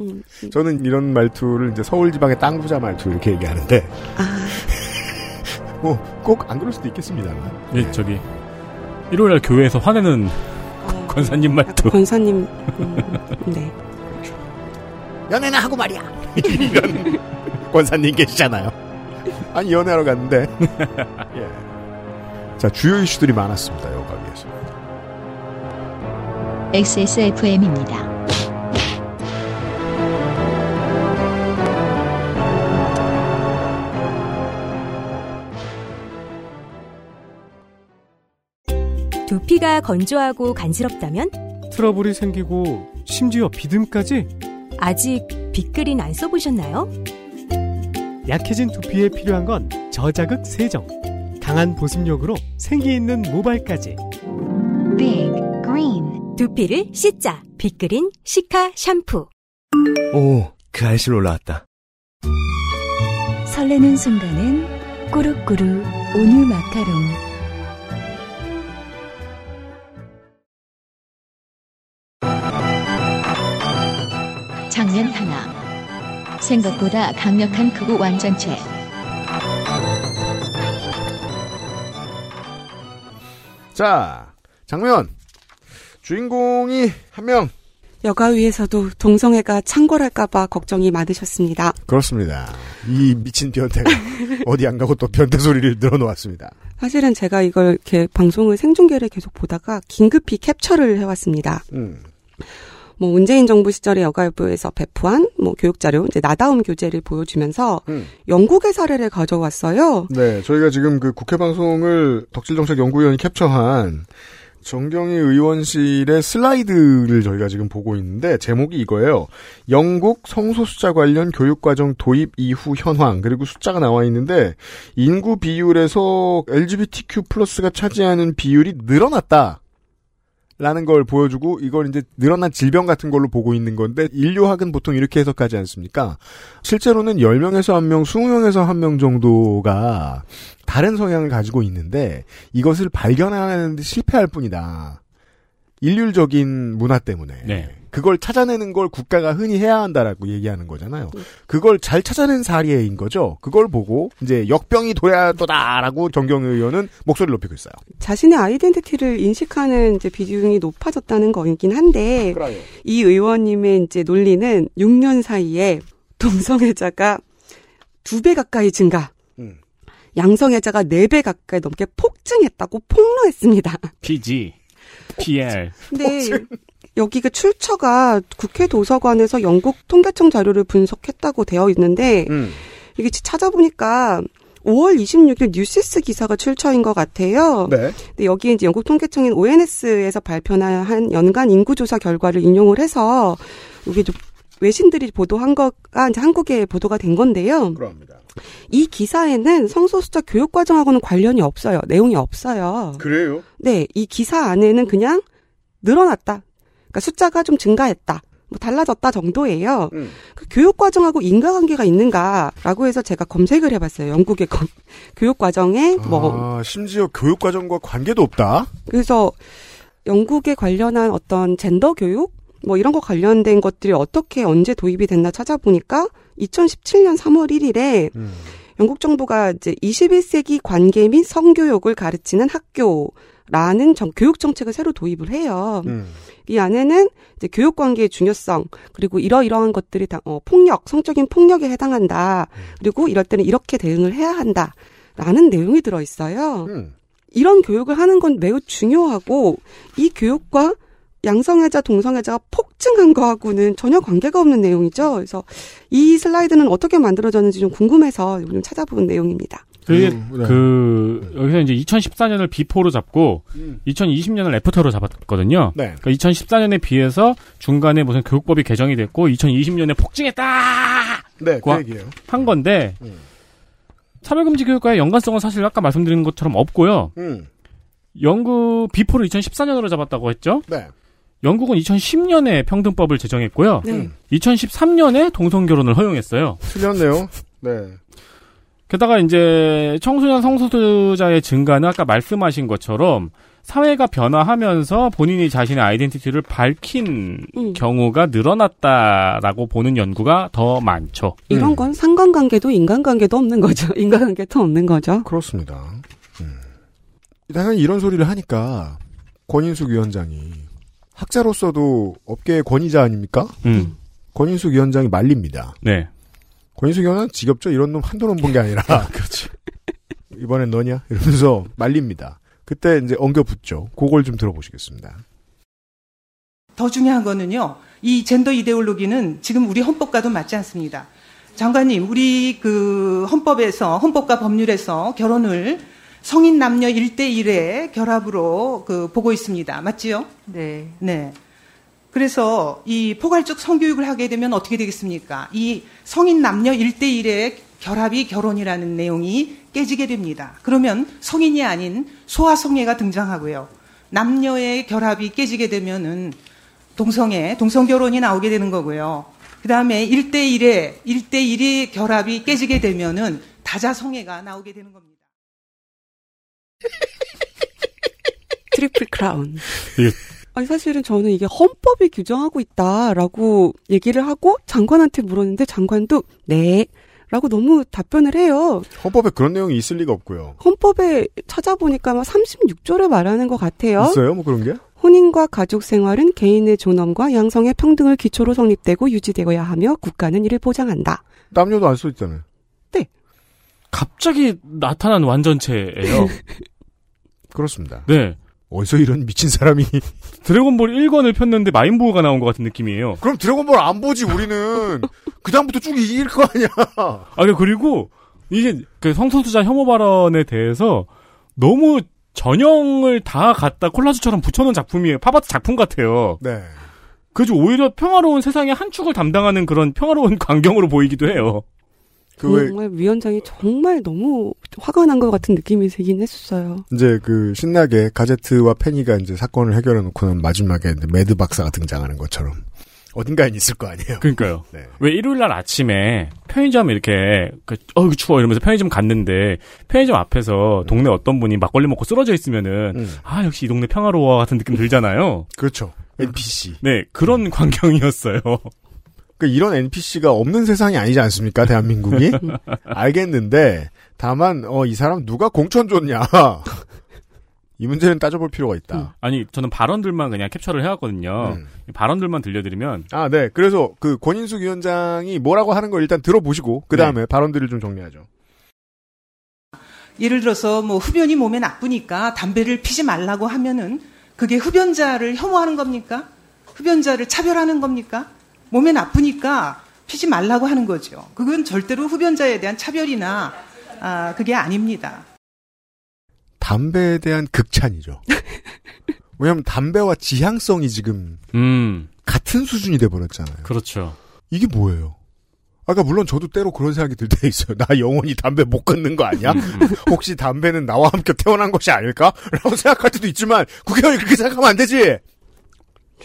음, 저는 이런 말투를 이제 서울 지방의 땅 부자 말투 이렇게 얘기하는데 아, 뭐 꼭 안 그럴 수도 있겠습니다만. 네, 저기 일요일 날 교회에서 화내는 어, 권사님 말투. 권사님, 음, 네. 연애나 하고 말이야. 이런 권사님 계시잖아요. 아니 연애하러 갔는데. 예. 자 주요 이슈들이 많았습니다 여가 위에서. XSFM입니다. 두피가 건조하고 간지럽다면 트러블이 생기고 심지어 비듬까지 아직 빅그린 안 써보셨나요? 약해진 두피에 필요한 건 저자극 세정. 강한 보습력으로 생기 있는 모발까지. Big Green 두피를 씻자. 빅그린 시카 샴푸. 오, 그 알실 올라왔다. 설레는 순간은 꾸룩꾸룩 온유 마카롱. 장면 하나. 생각보다 강력한 극우 완전체. 자, 장면. 주인공이 한 명. 여가위에서도 동성애가 창궐할까봐 걱정이 많으셨습니다. 그렇습니다. 이 미친 변태가 어디 안 가고 또 변태 소리를 늘어놓았습니다. 사실은 제가 이걸 이렇게 방송을 생중계를 계속 보다가 긴급히 캡처를 해왔습니다. 음. 뭐 문재인 정부 시절에 여가부에서 배포한 뭐 교육자료, 이제 나다움 교재를 보여주면서 음. 영국의 사례를 가져왔어요. 네, 저희가 지금 그 국회 방송을 덕질정책 연구위원이 캡처한 정경희 의원실의 슬라이드를 저희가 지금 보고 있는데 제목이 이거예요. 영국 성소수자 관련 교육과정 도입 이후 현황 그리고 숫자가 나와 있는데 인구 비율에서 LGBTQ 플러스가 차지하는 비율이 늘어났다. 라는 걸 보여주고 이걸 이제 늘어난 질병 같은 걸로 보고 있는 건데 인류학은 보통 이렇게 해석하지 않습니까? 실제로는 10명에서 1명, 20명에서 1명 정도가 다른 성향을 가지고 있는데 이것을 발견하는 데 실패할 뿐이다. 인륜적인 문화 때문에. 네. 그걸 찾아내는 걸 국가가 흔히 해야 한다라고 얘기하는 거잖아요. 그걸 잘 찾아낸 사례인 거죠. 그걸 보고 이제 역병이 도야도다라고 정경 의원은 목소리를 높이고 있어요. 자신의 아이덴티티를 인식하는 이제 비중이 높아졌다는 거이긴 한데 이 의원님의 이제 논리는 6년 사이에 동성애자가 두 배 가까이 증가. 음. 양성애자가 네 배 가까이 넘게 폭증했다고 폭로했습니다. PG, PL. 근데 여기가 출처가 국회 도서관에서 영국 통계청 자료를 분석했다고 되어 있는데 음. 이게 찾아보니까 5월 26일 뉴시스 기사가 출처인 것 같아요. 네. 근데 여기에 이제 영국 통계청인 ONS에서 발표한 연간 인구조사 결과를 인용을 해서 이게 좀 외신들이 보도한 거가 이제 한국에 보도가 된 건데요. 그럽니다. 이 기사에는 성소수자 교육 과정하고는 관련이 없어요. 내용이 없어요. 그래요? 네, 이 기사 안에는 그냥 늘어났다. 그러니까 숫자가 좀 증가했다. 뭐 달라졌다 정도예요. 음. 그 교육 과정하고 인과관계가 있는가라고 해서 제가 검색을 해봤어요. 영국의 거- 교육 과정에 뭐 아, 심지어 교육 과정과 관계도 없다. 그래서 영국에 관련한 어떤 젠더 교육 뭐 이런 거 관련된 것들이 어떻게 언제 도입이 됐나 찾아보니까 2017년 3월 1일에 음. 영국 정부가 이제 21세기 관계 및 성교육을 가르치는 학교 라는 정, 교육 정책을 새로 도입을 해요. 음. 이 안에는 이제 교육 관계의 중요성 그리고 이러이러한 것들이 다 어, 폭력, 성적인 폭력에 해당한다. 그리고 이럴 때는 이렇게 대응을 해야 한다 라는 내용이 들어 있어요. 음. 이런 교육을 하는 건 매우 중요하고 이 교육과 양성애자, 동성애자가 폭증한 거하고는 전혀 관계가 없는 내용이죠. 그래서 이 슬라이드는 어떻게 만들어졌는지 좀 궁금해서 좀 찾아본 내용입니다. 그게 음, 네. 그 여기서 이제 2014년을 before로 잡고 음. 2020년을 after로 잡았거든요. 네. 그러니까 2014년에 비해서 중간에 무슨 교육법이 개정이 됐고 2020년에 폭증했다 네, 그 과- 얘기예요. 한 건데 음. 차별금지 교육과의 연관성은 사실 아까 말씀드린 것처럼 없고요. 음. 영국 비포를 2014년으로 잡았다고 했죠. 네. 영국은 2010년에 평등법을 제정했고요. 네. 음. 2013년에 동성 결혼을 허용했어요. 틀렸네요. 네. 게다가 이제 청소년 성소수자의 증가는 아까 말씀하신 것처럼 사회가 변화하면서 본인이 자신의 아이덴티티를 밝힌 음. 경우가 늘어났다라고 보는 연구가 더 많죠. 이런 음. 건 상관관계도 인간관계도 없는 거죠. 인간관계도 없는 거죠. 그렇습니다. 음. 당연히 이런 소리를 하니까 권인숙 위원장이 학자로서도 업계의 권위자 아닙니까? 음. 권인숙 위원장이 말립니다. 네. 위원은 지겹죠? 이런 놈 한두 놈 본 게 아니라. 그렇지. 이번엔 너냐? 이러면서 말립니다. 그때 이제 엉겨 붙죠. 그걸 좀 들어보시겠습니다. 더 중요한 거는요. 이 젠더 이데올로기는 지금 우리 헌법과도 맞지 않습니다. 장관님, 우리 그 헌법에서 헌법과 법률에서 결혼을 성인 남녀 1대 1의 결합으로 그 보고 있습니다. 맞지요? 네. 네. 그래서 이 포괄적 성교육을 하게 되면 어떻게 되겠습니까? 이 성인 남녀 1대1의 결합이 결혼이라는 내용이 깨지게 됩니다. 그러면 성인이 아닌 소아성애가 등장하고요. 남녀의 결합이 깨지게 되면은 동성애, 동성 결혼이 나오게 되는 거고요. 그 다음에 1대1의, 1대1의 결합이 깨지게 되면은 다자성애가 나오게 되는 겁니다. 트리플 크라운. 예. 아니 사실은 저는 이게 헌법이 규정하고 있다라고 얘기를 하고 장관한테 물었는데 장관도 네. 라고 너무 답변을 해요. 헌법에 그런 내용이 있을 리가 없고요. 헌법에 찾아보니까 막 36조를 말하는 것 같아요. 있어요? 뭐 그런 게? 혼인과 가족 생활은 개인의 존엄과 양성의 평등을 기초로 성립되고 유지되어야 하며 국가는 이를 보장한다. 남녀도 안써 있잖아요. 갑자기 나타난 완전체예요. 그렇습니다. 네. 어디서 이런 미친 사람이. 드래곤볼 1권을 폈는데 마인부호가 나온 것 같은 느낌이에요. 그럼 드래곤볼 안 보지, 우리는. 그 다음부터 쭉 이길 거 아니야. 아, 그리고 이게 그 성소수자 혐오 발언에 대해서 너무 전형을 다 갖다 콜라주처럼 붙여놓은 작품이에요. 팝아트 작품 같아요. 네. 그래서 오히려 평화로운 세상의 한 축을 담당하는 그런 평화로운 광경으로 보이기도 해요. 그 왜, 정말 위원장이 정말 너무 화가 난 것 같은 느낌이 들긴 했었어요. 이제 그 신나게 가제트와 페니가 이제 사건을 해결해 놓고는 마지막에 이제 매드 박사가 등장하는 것처럼 어딘가엔 있을 거 아니에요. 그러니까요. 네. 왜 일요일 날 아침에 편의점 이렇게 그 어우 추워 이러면서 편의점 갔는데 편의점 앞에서 동네 어떤 분이 막걸리 먹고 쓰러져 있으면은 음, 아 역시 이 동네 평화로워 같은 느낌 들잖아요. 그렇죠. NPC. 네 그런 광경이었어요. 그 이런 NPC가 없는 세상이 아니지 않습니까, 대한민국이? 알겠는데 다만 어 이 사람 누가 공천 줬냐? 이 문제는 따져볼 필요가 있다. 아니 저는 발언들만 그냥 캡처를 해왔거든요. 음. 발언들만 들려드리면 아, 네. 그래서 그 권인숙 위원장이 뭐라고 하는 걸 일단 들어보시고 그 다음에 발언들을 좀 정리하죠. 예를 들어서 뭐 흡연이 몸에 나쁘니까 담배를 피지 말라고 하면은 그게 흡연자를 혐오하는 겁니까? 흡연자를 차별하는 겁니까? 몸에 나쁘니까 피지 말라고 하는 거죠. 그건 절대로 흡연자에 대한 차별이나 아, 그게 아닙니다. 담배에 대한 극찬이죠. 왜냐하면 담배와 지향성이 지금 음 같은 수준이 돼 버렸잖아요. 그렇죠. 이게 뭐예요? 아까 물론 저도 때로 그런 생각이 들 때 있어요. 나 영원히 담배 못 끊는 거 아니야? 혹시 담배는 나와 함께 태어난 것이 아닐까? 라고 생각할 때도 있지만 국회의원이 그렇게 생각하면 안 되지.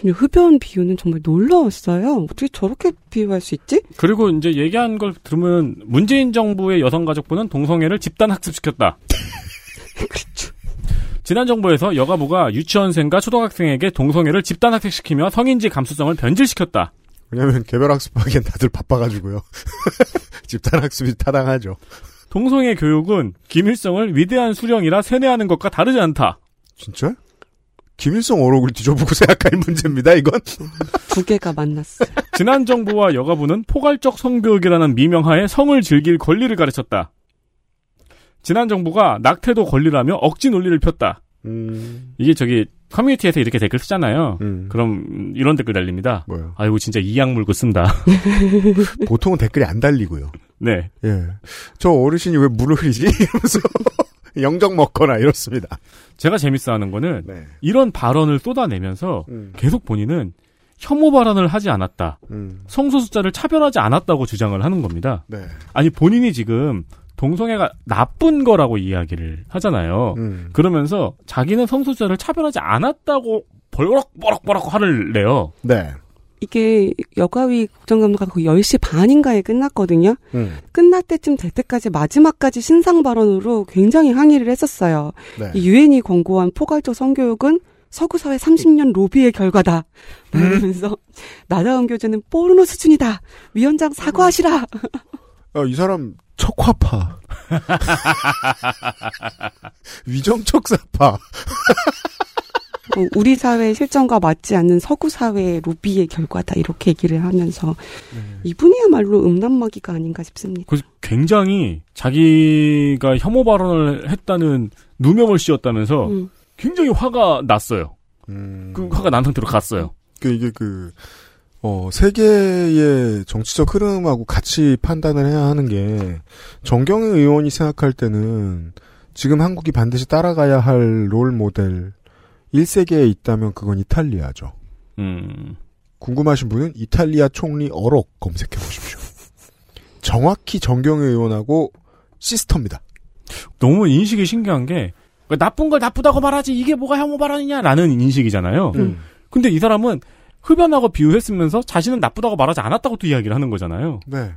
흡연 비유는 정말 놀라웠어요. 어떻게 저렇게 비유할 수 있지? 그리고 이제 얘기한 걸 들으면 문재인 정부의 여성가족부는 동성애를 집단 학습시켰다. 그렇죠. 지난 정부에서 여가부가 유치원생과 초등학생에게 동성애를 집단 학습시키며 성인지 감수성을 변질시켰다. 왜냐면 개별 학습하기엔 다들 바빠가지고요. 집단 학습이 타당하죠. 동성애 교육은 김일성을 위대한 수령이라 세뇌하는 것과 다르지 않다. 진짜? 김일성 어록을 뒤져보고 생각할 문제입니다, 이건. 두 개가 만났어요. 지난 정부와 여가부는 포괄적 성교육이라는 미명하에 성을 즐길 권리를 가르쳤다. 지난 정부가 낙태도 권리라며 억지 논리를 폈다. 음, 이게 저기 커뮤니티에서 이렇게 댓글 쓰잖아요. 음. 그럼 이런 댓글 달립니다. 뭐요? 아이고 진짜 이악 물고 쓴다. 보통은 댓글이 안 달리고요. 네. 예. 저 어르신이 왜 물을 흐리지? 이러면서 영정 먹거나 이렇습니다. 제가 재밌어하는 거는 네. 이런 발언을 쏟아내면서 음, 계속 본인은 혐오 발언을 하지 않았다. 음, 성소수자를 차별하지 않았다고 주장을 하는 겁니다. 네. 아니 본인이 지금 동성애가 나쁜 거라고 이야기를 하잖아요. 음, 그러면서 자기는 성소수자를 차별하지 않았다고 버럭버럭버럭 화를 내요. 네. 이게 여가위 국정감사가 거의 10시 반인가에 끝났거든요. 음, 끝날 때쯤 될 때까지 마지막까지 신상 발언으로 굉장히 항의를 했었어요. 네. 이 유엔이 권고한 포괄적 성교육은 서구 사회 30년 로비의 결과다. 그러면서 나다운 교재는 포르노 수준이다. 위원장 사과하시라. 어, 이 사람 척화파. 위정척 사파. 어, 우리 사회 실정과 맞지 않는 서구 사회의 로비의 결과다. 이렇게 얘기를 하면서 이분이야말로 음란마귀가 아닌가 싶습니다. 그래서 굉장히 자기가 혐오 발언을 했다는 누명을 씌웠다면서 음. 굉장히 화가 났어요. 음, 그 화가 난 상태로 갔어요. 그 이게 그 어, 세계의 정치적 흐름하고 같이 판단을 해야 하는 게 정경희 의원이 생각할 때는 지금 한국이 반드시 따라가야 할 롤 모델 1세계에 있다면 그건 이탈리아죠. 음. 궁금하신 분은 이탈리아 총리 어록 검색해 보십시오. 정확히 정경희 의원하고 시스터입니다. 너무 인식이 신기한 게 그러니까 나쁜 걸 나쁘다고 말하지 이게 뭐가 혐오 발언이냐라는 인식이잖아요. 음. 근데 이 사람은 흡연하고 비유했으면서 자신은 나쁘다고 말하지 않았다고 또 이야기를 하는 거잖아요. 네.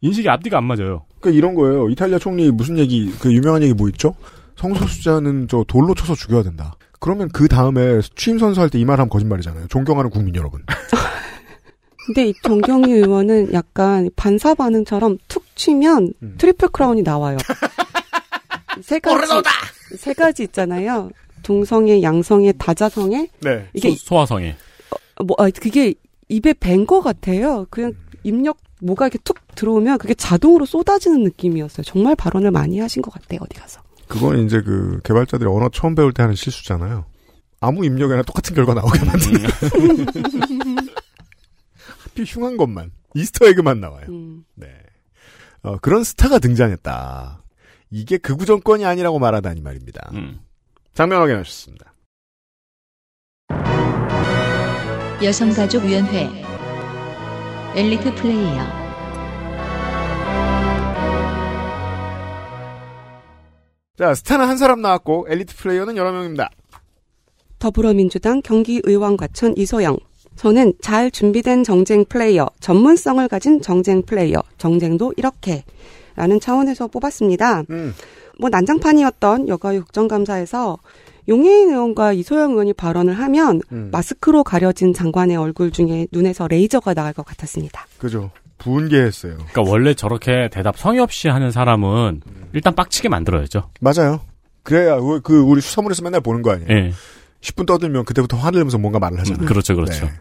인식이 앞뒤가 안 맞아요. 그러니까 이런 거예요. 이탈리아 총리 무슨 얘기 그 유명한 얘기 뭐 있죠? 성소수자는 저 돌로 쳐서 죽여야 된다. 그러면 그 다음에 취임 선서할 때 이 말 하면 거짓말이잖아요. 존경하는 국민 여러분. 근데 이 정경희 의원은 약간 반사 반응처럼 툭 치면 음. 트리플 크라운이 나와요. 세 가지 세 가지 있잖아요. 동성애, 양성애, 다자성애. 네. 이게 소, 소화성애. 뭐 아, 그게 입에 밴 거 같아요. 그냥 입력 뭐가 이렇게 툭 들어오면 그게 자동으로 쏟아지는 느낌이었어요. 정말 발언을 많이 하신 것 같아요. 어디 가서. 그건 이제 그 개발자들이 언어 처음 배울 때 하는 실수잖아요. 아무 입력에나 똑같은 결과 나오게 만드는. 하필 흉한 것만 이스터 에그만 나와요. 음. 네. 어, 그런 스타가 등장했다. 이게 극우 정권이 아니라고 말하다니 말입니다. 음. 장면 확인하셨습니다. 여성가족위원회 엘리트 플레이어 자, 스타는 한 사람 나왔고 엘리트 플레이어는 여러 명입니다. 더불어민주당 경기의원 과천 이소영. 저는 잘 준비된 정쟁 플레이어, 전문성을 가진 정쟁 플레이어, 정쟁도 이렇게 라는 차원에서 뽑았습니다. 음. 뭐 난장판이었던 여가위 국정감사에서 용해인 의원과 이소영 의원이 발언을 하면 음. 마스크로 가려진 장관의 얼굴 중에 눈에서 레이저가 나갈 것 같았습니다. 그죠. 분개했어요. 그러니까 원래 저렇게 대답 성의 없이 하는 사람은 일단 빡치게 만들어야죠. 맞아요. 그래야 그- 그 우리 수사물에서 맨날 보는 거 아니에요. 예. 10분 떠들면 그때부터 화를 내면서 뭔가 말을 하잖아요. 그렇죠, 그렇죠. 네.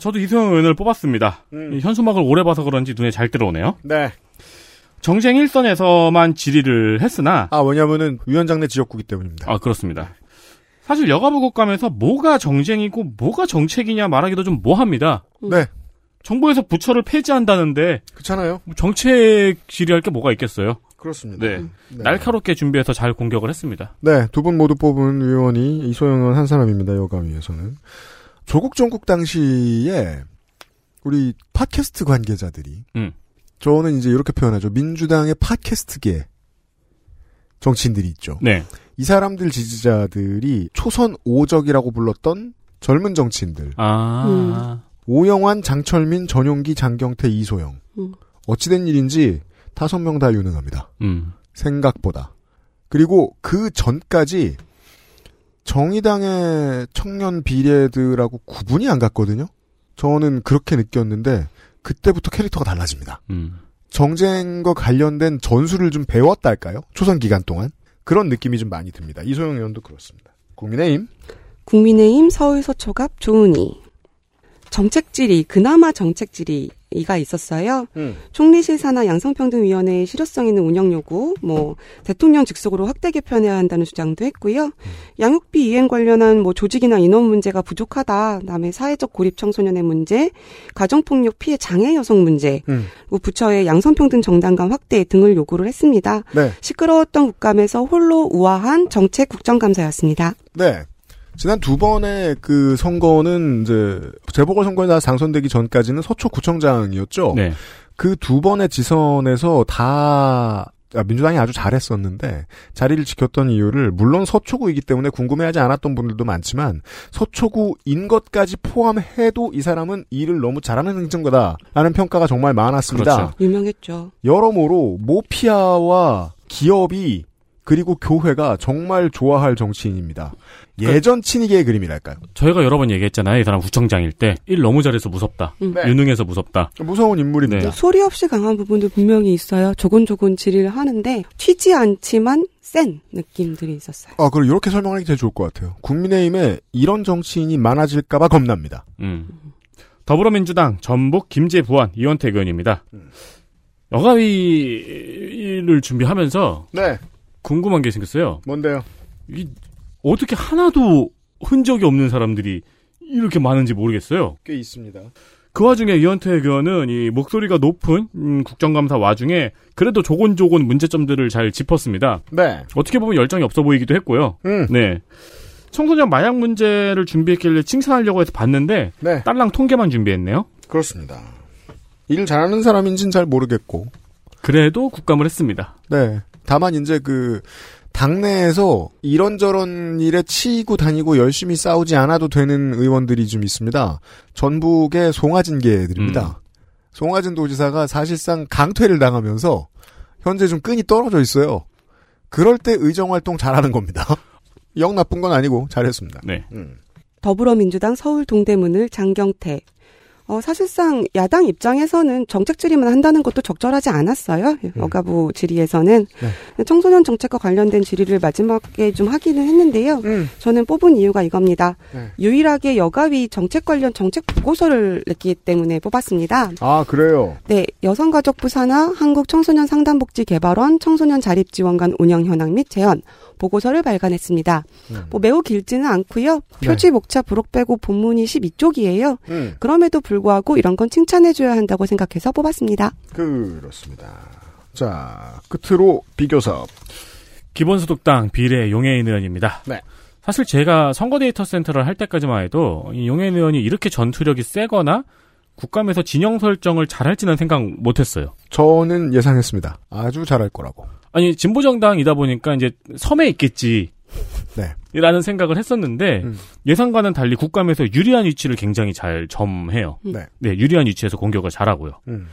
저도 이소영 의원을 뽑았습니다. 음. 이 현수막을 오래 봐서 그런지 눈에 잘 들어오네요. 네. 정쟁 일선에서만 질의를 했으나 아, 왜냐면은 위원장 내 지역구기 때문입니다. 아 그렇습니다. 사실 여가부 국감에서 뭐가 정쟁이고 뭐가 정책이냐 말하기도 좀 뭐합니다. 네. 정부에서 부처를 폐지한다는데 그렇잖아요. 뭐 정책 질의할 게 뭐가 있겠어요. 그렇습니다. 네. 네. 날카롭게 준비해서 잘 공격을 했습니다. 네, 두 분 모두 뽑은 의원이 이소영 의원 한 사람입니다. 여가위에서는. 조국 정국 당시에 우리 팟캐스트 관계자들이 음. 저는 이제 이렇게 표현하죠. 민주당의 팟캐스트계 정치인들이 있죠. 네. 이 사람들 지지자들이 초선 오적이라고 불렀던 젊은 정치인들. 아. 오영환, 장철민, 전용기, 장경태, 이소영. 음. 어찌된 일인지 다섯 명 다 유능합니다. 음. 생각보다. 그리고 그 전까지 정의당의 청년 비례들하고 구분이 안 갔거든요. 저는 그렇게 느꼈는데 그때부터 캐릭터가 달라집니다. 음. 정쟁과 관련된 전술을 좀 배웠달까요? 초선 기간 동안 그런 느낌이 좀 많이 듭니다. 이소영 의원도 그렇습니다. 국민의힘 국민의힘 서울 서초갑 조은희. 정책 질의, 그나마 정책 질의가 있었어요. 음. 총리실 산하 양성평등위원회의 실효성 있는 운영 요구, 뭐 대통령 직속으로 확대 개편해야 한다는 주장도 했고요. 양육비 이행 관련한 뭐 조직이나 인원 문제가 부족하다. 그다음에 사회적 고립 청소년의 문제, 가정폭력 피해 장애 여성 문제, 음. 그리고 부처의 양성평등 정당감 확대 등을 요구를 했습니다. 네. 시끄러웠던 국감에서 홀로 우아한 정책 국정감사였습니다. 네. 지난 두 번의 그 선거는 이제 재보궐 선거에 나 당선되기 전까지는 서초구청장이었죠. 네. 그 두 번의 지선에서 다 아, 민주당이 아주 잘했었는데 자리를 지켰던 이유를 물론 서초구이기 때문에 궁금해하지 않았던 분들도 많지만 서초구인 것까지 포함해도 이 사람은 일을 너무 잘하는 행정가다라는 평가가 정말 많았습니다. 그렇죠. 유명했죠. 여러모로 모피아와 기업이 그리고 교회가 정말 좋아할 정치인입니다. 예전 친이계의 그림이랄까요? 저희가 여러 번 얘기했잖아요. 이 사람 구청장일 때 일 너무 잘해서 무섭다. 음. 네. 유능해서 무섭다. 무서운 인물입니다. 네. 소리 없이 강한 부분도 분명히 있어요. 조곤조곤 질의를 하는데 튀지 않지만 센 느낌들이 있었어요. 아, 그럼 이렇게 설명하기 제일 좋을 것 같아요. 국민의힘에 이런 정치인이 많아질까봐 겁납니다. 음. 더불어민주당 전북 김재부안 이원택 의원입니다. 음. 여가위를 준비하면서 네. 궁금한 게 생겼어요. 뭔데요? 이 어떻게 하나도 흔적이 없는 사람들이 이렇게 많은지 모르겠어요. 꽤 있습니다. 그 와중에 이현태 의원은 이 목소리가 높은 음, 국정감사 와중에 그래도 조곤조곤 문제점들을 잘 짚었습니다. 네. 어떻게 보면 열정이 없어 보이기도 했고요. 음. 네. 청소년 마약 문제를 준비했길래 칭찬하려고 해서 봤는데 네. 딸랑 통계만 준비했네요. 그렇습니다. 일 잘하는 사람인지는 잘 모르겠고. 그래도 국감을 했습니다. 네. 다만 이제 그 당내에서 이런저런 일에 치이고 다니고 열심히 싸우지 않아도 되는 의원들이 좀 있습니다. 전북의 송하진계들입니다. 송하진 도지사가 사실상 강퇴를 당하면서 현재 좀 끈이 떨어져 있어요. 그럴 때 의정 활동 잘하는 겁니다. 영 나쁜 건 아니고 잘했습니다. 네. 음. 더불어민주당 서울 동대문을 장경태. 어, 사실상 야당 입장에서는 정책 질의만 한다는 것도 적절하지 않았어요. 여가부 질의에서는 청소년 정책과 관련된 질의를 마지막에 좀 하기는 했는데요. 저는 뽑은 이유가 이겁니다. 네. 유일하게 여가위 정책 관련 정책 보고서를 냈기 때문에 뽑았습니다. 아 그래요. 네, 여성가족부 산하 한국청소년상담복지개발원 청소년 자립지원관 운영 현황 및 재현 보고서를 발간했습니다. 뭐 매우 길지는 않고요. 표지 목차 부록 빼고 본문이 12쪽이에요. 음. 그럼에도 불구하고 이런 건 칭찬해줘야 한다고 생각해서 뽑았습니다. 그렇습니다. 자 끝으로 비교섭. 기본소득당 비례 용혜인 의원입니다. 네. 사실 제가 선거 데이터 센터를 할 때까지만 해도 이 용혜인 의원이 이렇게 전투력이 세거나 국감에서 진영 설정을 잘할지는 생각 못했어요. 저는 예상했습니다. 아주 잘할 거라고. 아니 진보 정당이다 보니까 이제 섬에 있겠지. 네. 라는 생각을 했었는데 음. 예상과는 달리 국감에서 유리한 위치를 굉장히 잘 점해요. 네. 네, 유리한 위치에서 공격을 잘하고요. 음.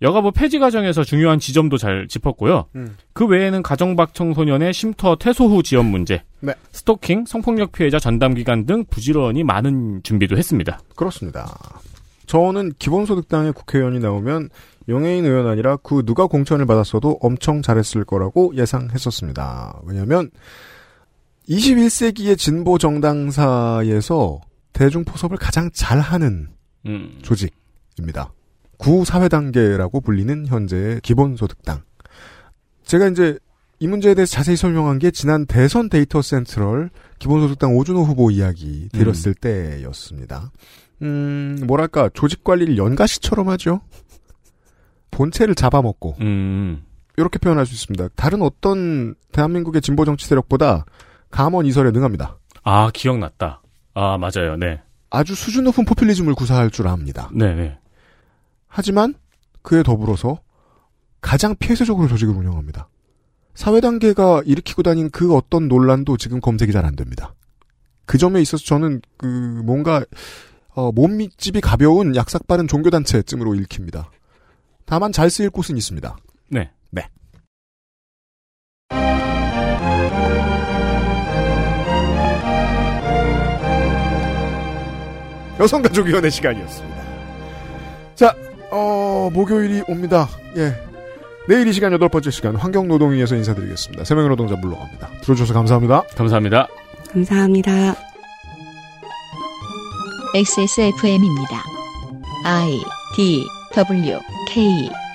여가부 폐지 과정에서 중요한 지점도 잘 짚었고요. 음. 그 외에는 가정박 청소년의 쉼터 퇴소 후 지원 문제, 네. 스토킹, 성폭력 피해자 전담 기간 등 부지런히 많은 준비도 했습니다. 그렇습니다. 저는 기본소득당의 국회의원이 나오면 용해인 의원 아니라 그 누가 공천을 받았어도 엄청 잘했을 거라고 예상했었습니다. 왜냐하면 21세기의 진보 정당사에서 대중 포섭을 가장 잘하는 음. 조직입니다. 구사회 단계라고 불리는 현재의 기본소득당. 제가 이제 이 문제에 대해서 자세히 설명한 게 지난 대선 데이터 센트럴 기본소득당 오준호 후보 이야기 드렸을 때였습니다. 음, 뭐랄까, 조직 관리를 연가시처럼 하죠? 본체를 잡아먹고, 음. 이렇게 표현할 수 있습니다. 다른 어떤 대한민국의 진보 정치 세력보다 감언 이설에 능합니다. 아, 기억났다. 아, 맞아요. 네. 아주 수준 높은 포퓰리즘을 구사할 줄 압니다. 네, 네. 하지만 그에 더불어서 가장 폐쇄적으로 조직을 운영합니다. 사회 단계가 일으키고 다닌 그 어떤 논란도 지금 검색이 잘 안 됩니다. 그 점에 있어서 저는 그 뭔가 어, 몸집이 가벼운 약삭 빠른 종교 단체쯤으로 읽힙니다. 다만 잘 쓰일 곳은 있습니다. 네. 네. 여성가족위원회 시간이었습니다. 자, 어, 목요일이 옵니다. 예. 내일 이 시간 여덟 번째 시간 환경노동위에서 인사드리겠습니다. 세 명의 노동자 물러갑니다. 들어주셔서 감사합니다. 감사합니다. 감사합니다. XSFM입니다. I D W K